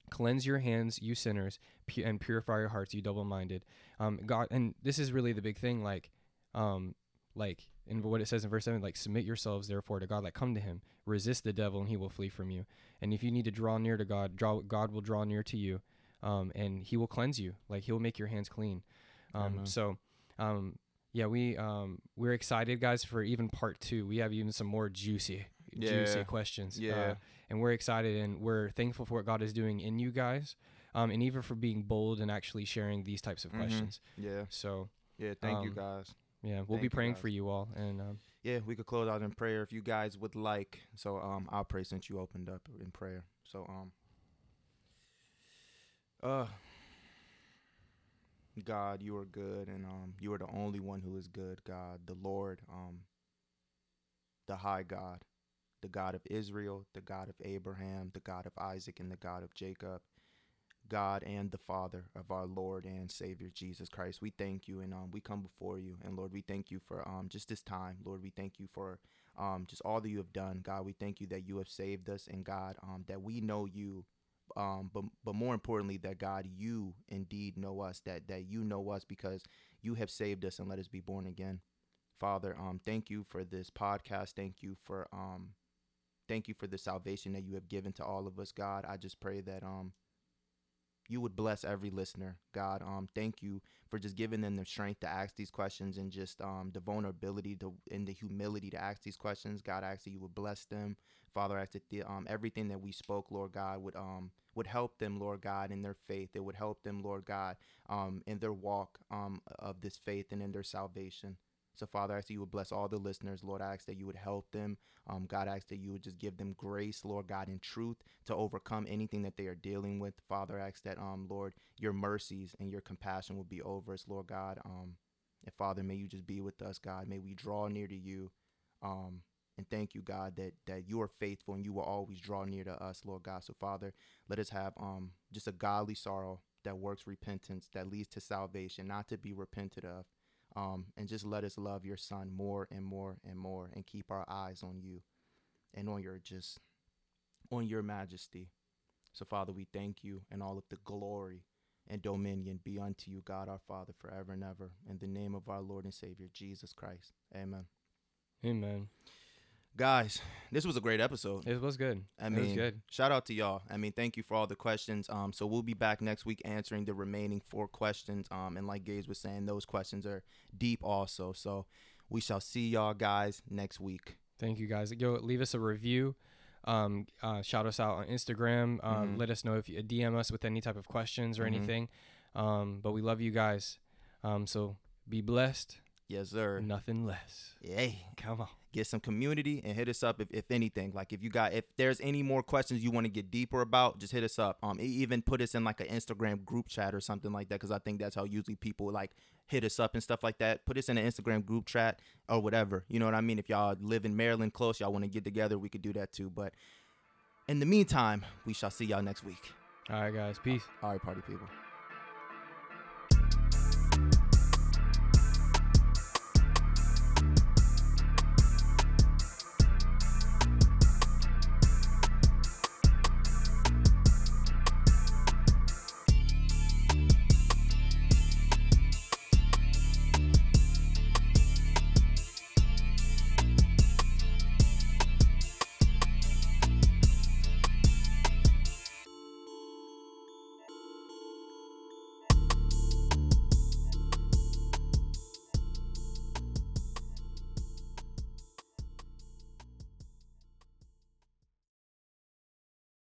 Cleanse your hands, you sinners, pu- and purify your hearts, you double-minded. Um, God, and this is really the big thing. Like, um, like in what it says in verse seven, like submit yourselves therefore to God. Like come to Him, resist the devil, and he will flee from you. And if you need to draw near to God, draw God will draw near to you, um, and He will cleanse you. Like He will make your hands clean. Um, so, um, yeah, we um, we're excited, guys, for even part two. We have even some more juicy, juicy Yeah. questions. uh, Yeah. and we're excited and we're thankful for what God is doing in you guys, um, and even for being bold and actually sharing these types of Mhm. questions. Yeah. So Yeah. Thank you Um, guys. Yeah, we'll Thank be praying for you all, and um, Yeah, we could close out in prayer if you guys would like. So um I'll pray since you opened up in prayer. So um uh God, you are good and um you are the only one who is good, God, the Lord, um the high God, the God of Israel, the God of Abraham, the God of Isaac and the God of Jacob. God and the Father of our Lord and Savior Jesus Christ. We thank you and um, we come before you. And Lord, we thank you for um, just this time. Lord, we thank you for um, just all that you have done. God, we thank you that you have saved us and God, um, that we know you. Um, but but more importantly, that God, you indeed know us. That that you know us because you have saved us and let us be born again. Father, um, thank you for this podcast. Thank you for um, thank you for the salvation that you have given to all of us, God. I just pray that um, you would bless every listener, God. Um, thank you for just giving them the strength to ask these questions and just um, the vulnerability to and the humility to ask these questions. God, I ask that you would bless them. Father, I ask that the, um, everything that we spoke, Lord God, would um would help them, Lord God, in their faith. It would help them, Lord God, um, in their walk um of this faith and in their salvation. So, Father, I ask that you would bless all the listeners. Lord, I ask that you would help them. Um, God, I ask that you would just give them grace, Lord God, in truth to overcome anything that they are dealing with. Father, I ask that, um, Lord, your mercies and your compassion will be over us, Lord God. Um, and Father, may you just be with us, God. May we draw near to you. Um, and thank you, God, that that you are faithful and you will always draw near to us, Lord God. So, Father, let us have um just a godly sorrow that works repentance, that leads to salvation, not to be repented of. Um, and just let us love your son more and more and more and keep our eyes on you and on your just on your majesty. So Father, we thank you and all of the glory and dominion be unto you, God our Father, forever and ever. In the name of our Lord and Savior, Jesus Christ. Amen. Amen. Guys, this was a great episode. It was good. I it mean, was good. shout out to y'all. I mean, thank you for all the questions. Um, so we'll be back next week answering the remaining four questions. Um, and like Gage was saying, those questions are deep also. So we shall see y'all guys next week. Thank you guys. Go leave us a review. Um, uh, shout us out on Instagram. Um, Mhm. let us know if you DM us with any type of questions or Mhm. anything. Um, but we love you guys. Um, so be blessed. Yes, sir. Nothing less. Yay. Come on. Get some community and hit us up if, if anything. Like if you got if there's any more questions you want to get deeper about, just hit us up. Um, even put us in like an Instagram group chat or something like that, because I think that's how usually people like hit us up and stuff like that. Put us in an Instagram group chat or whatever. You know what I mean? If y'all live in Maryland close, y'all want to get together, we could do that too. But in the meantime, we shall see y'all next week. All right, guys. Peace. All right, party people.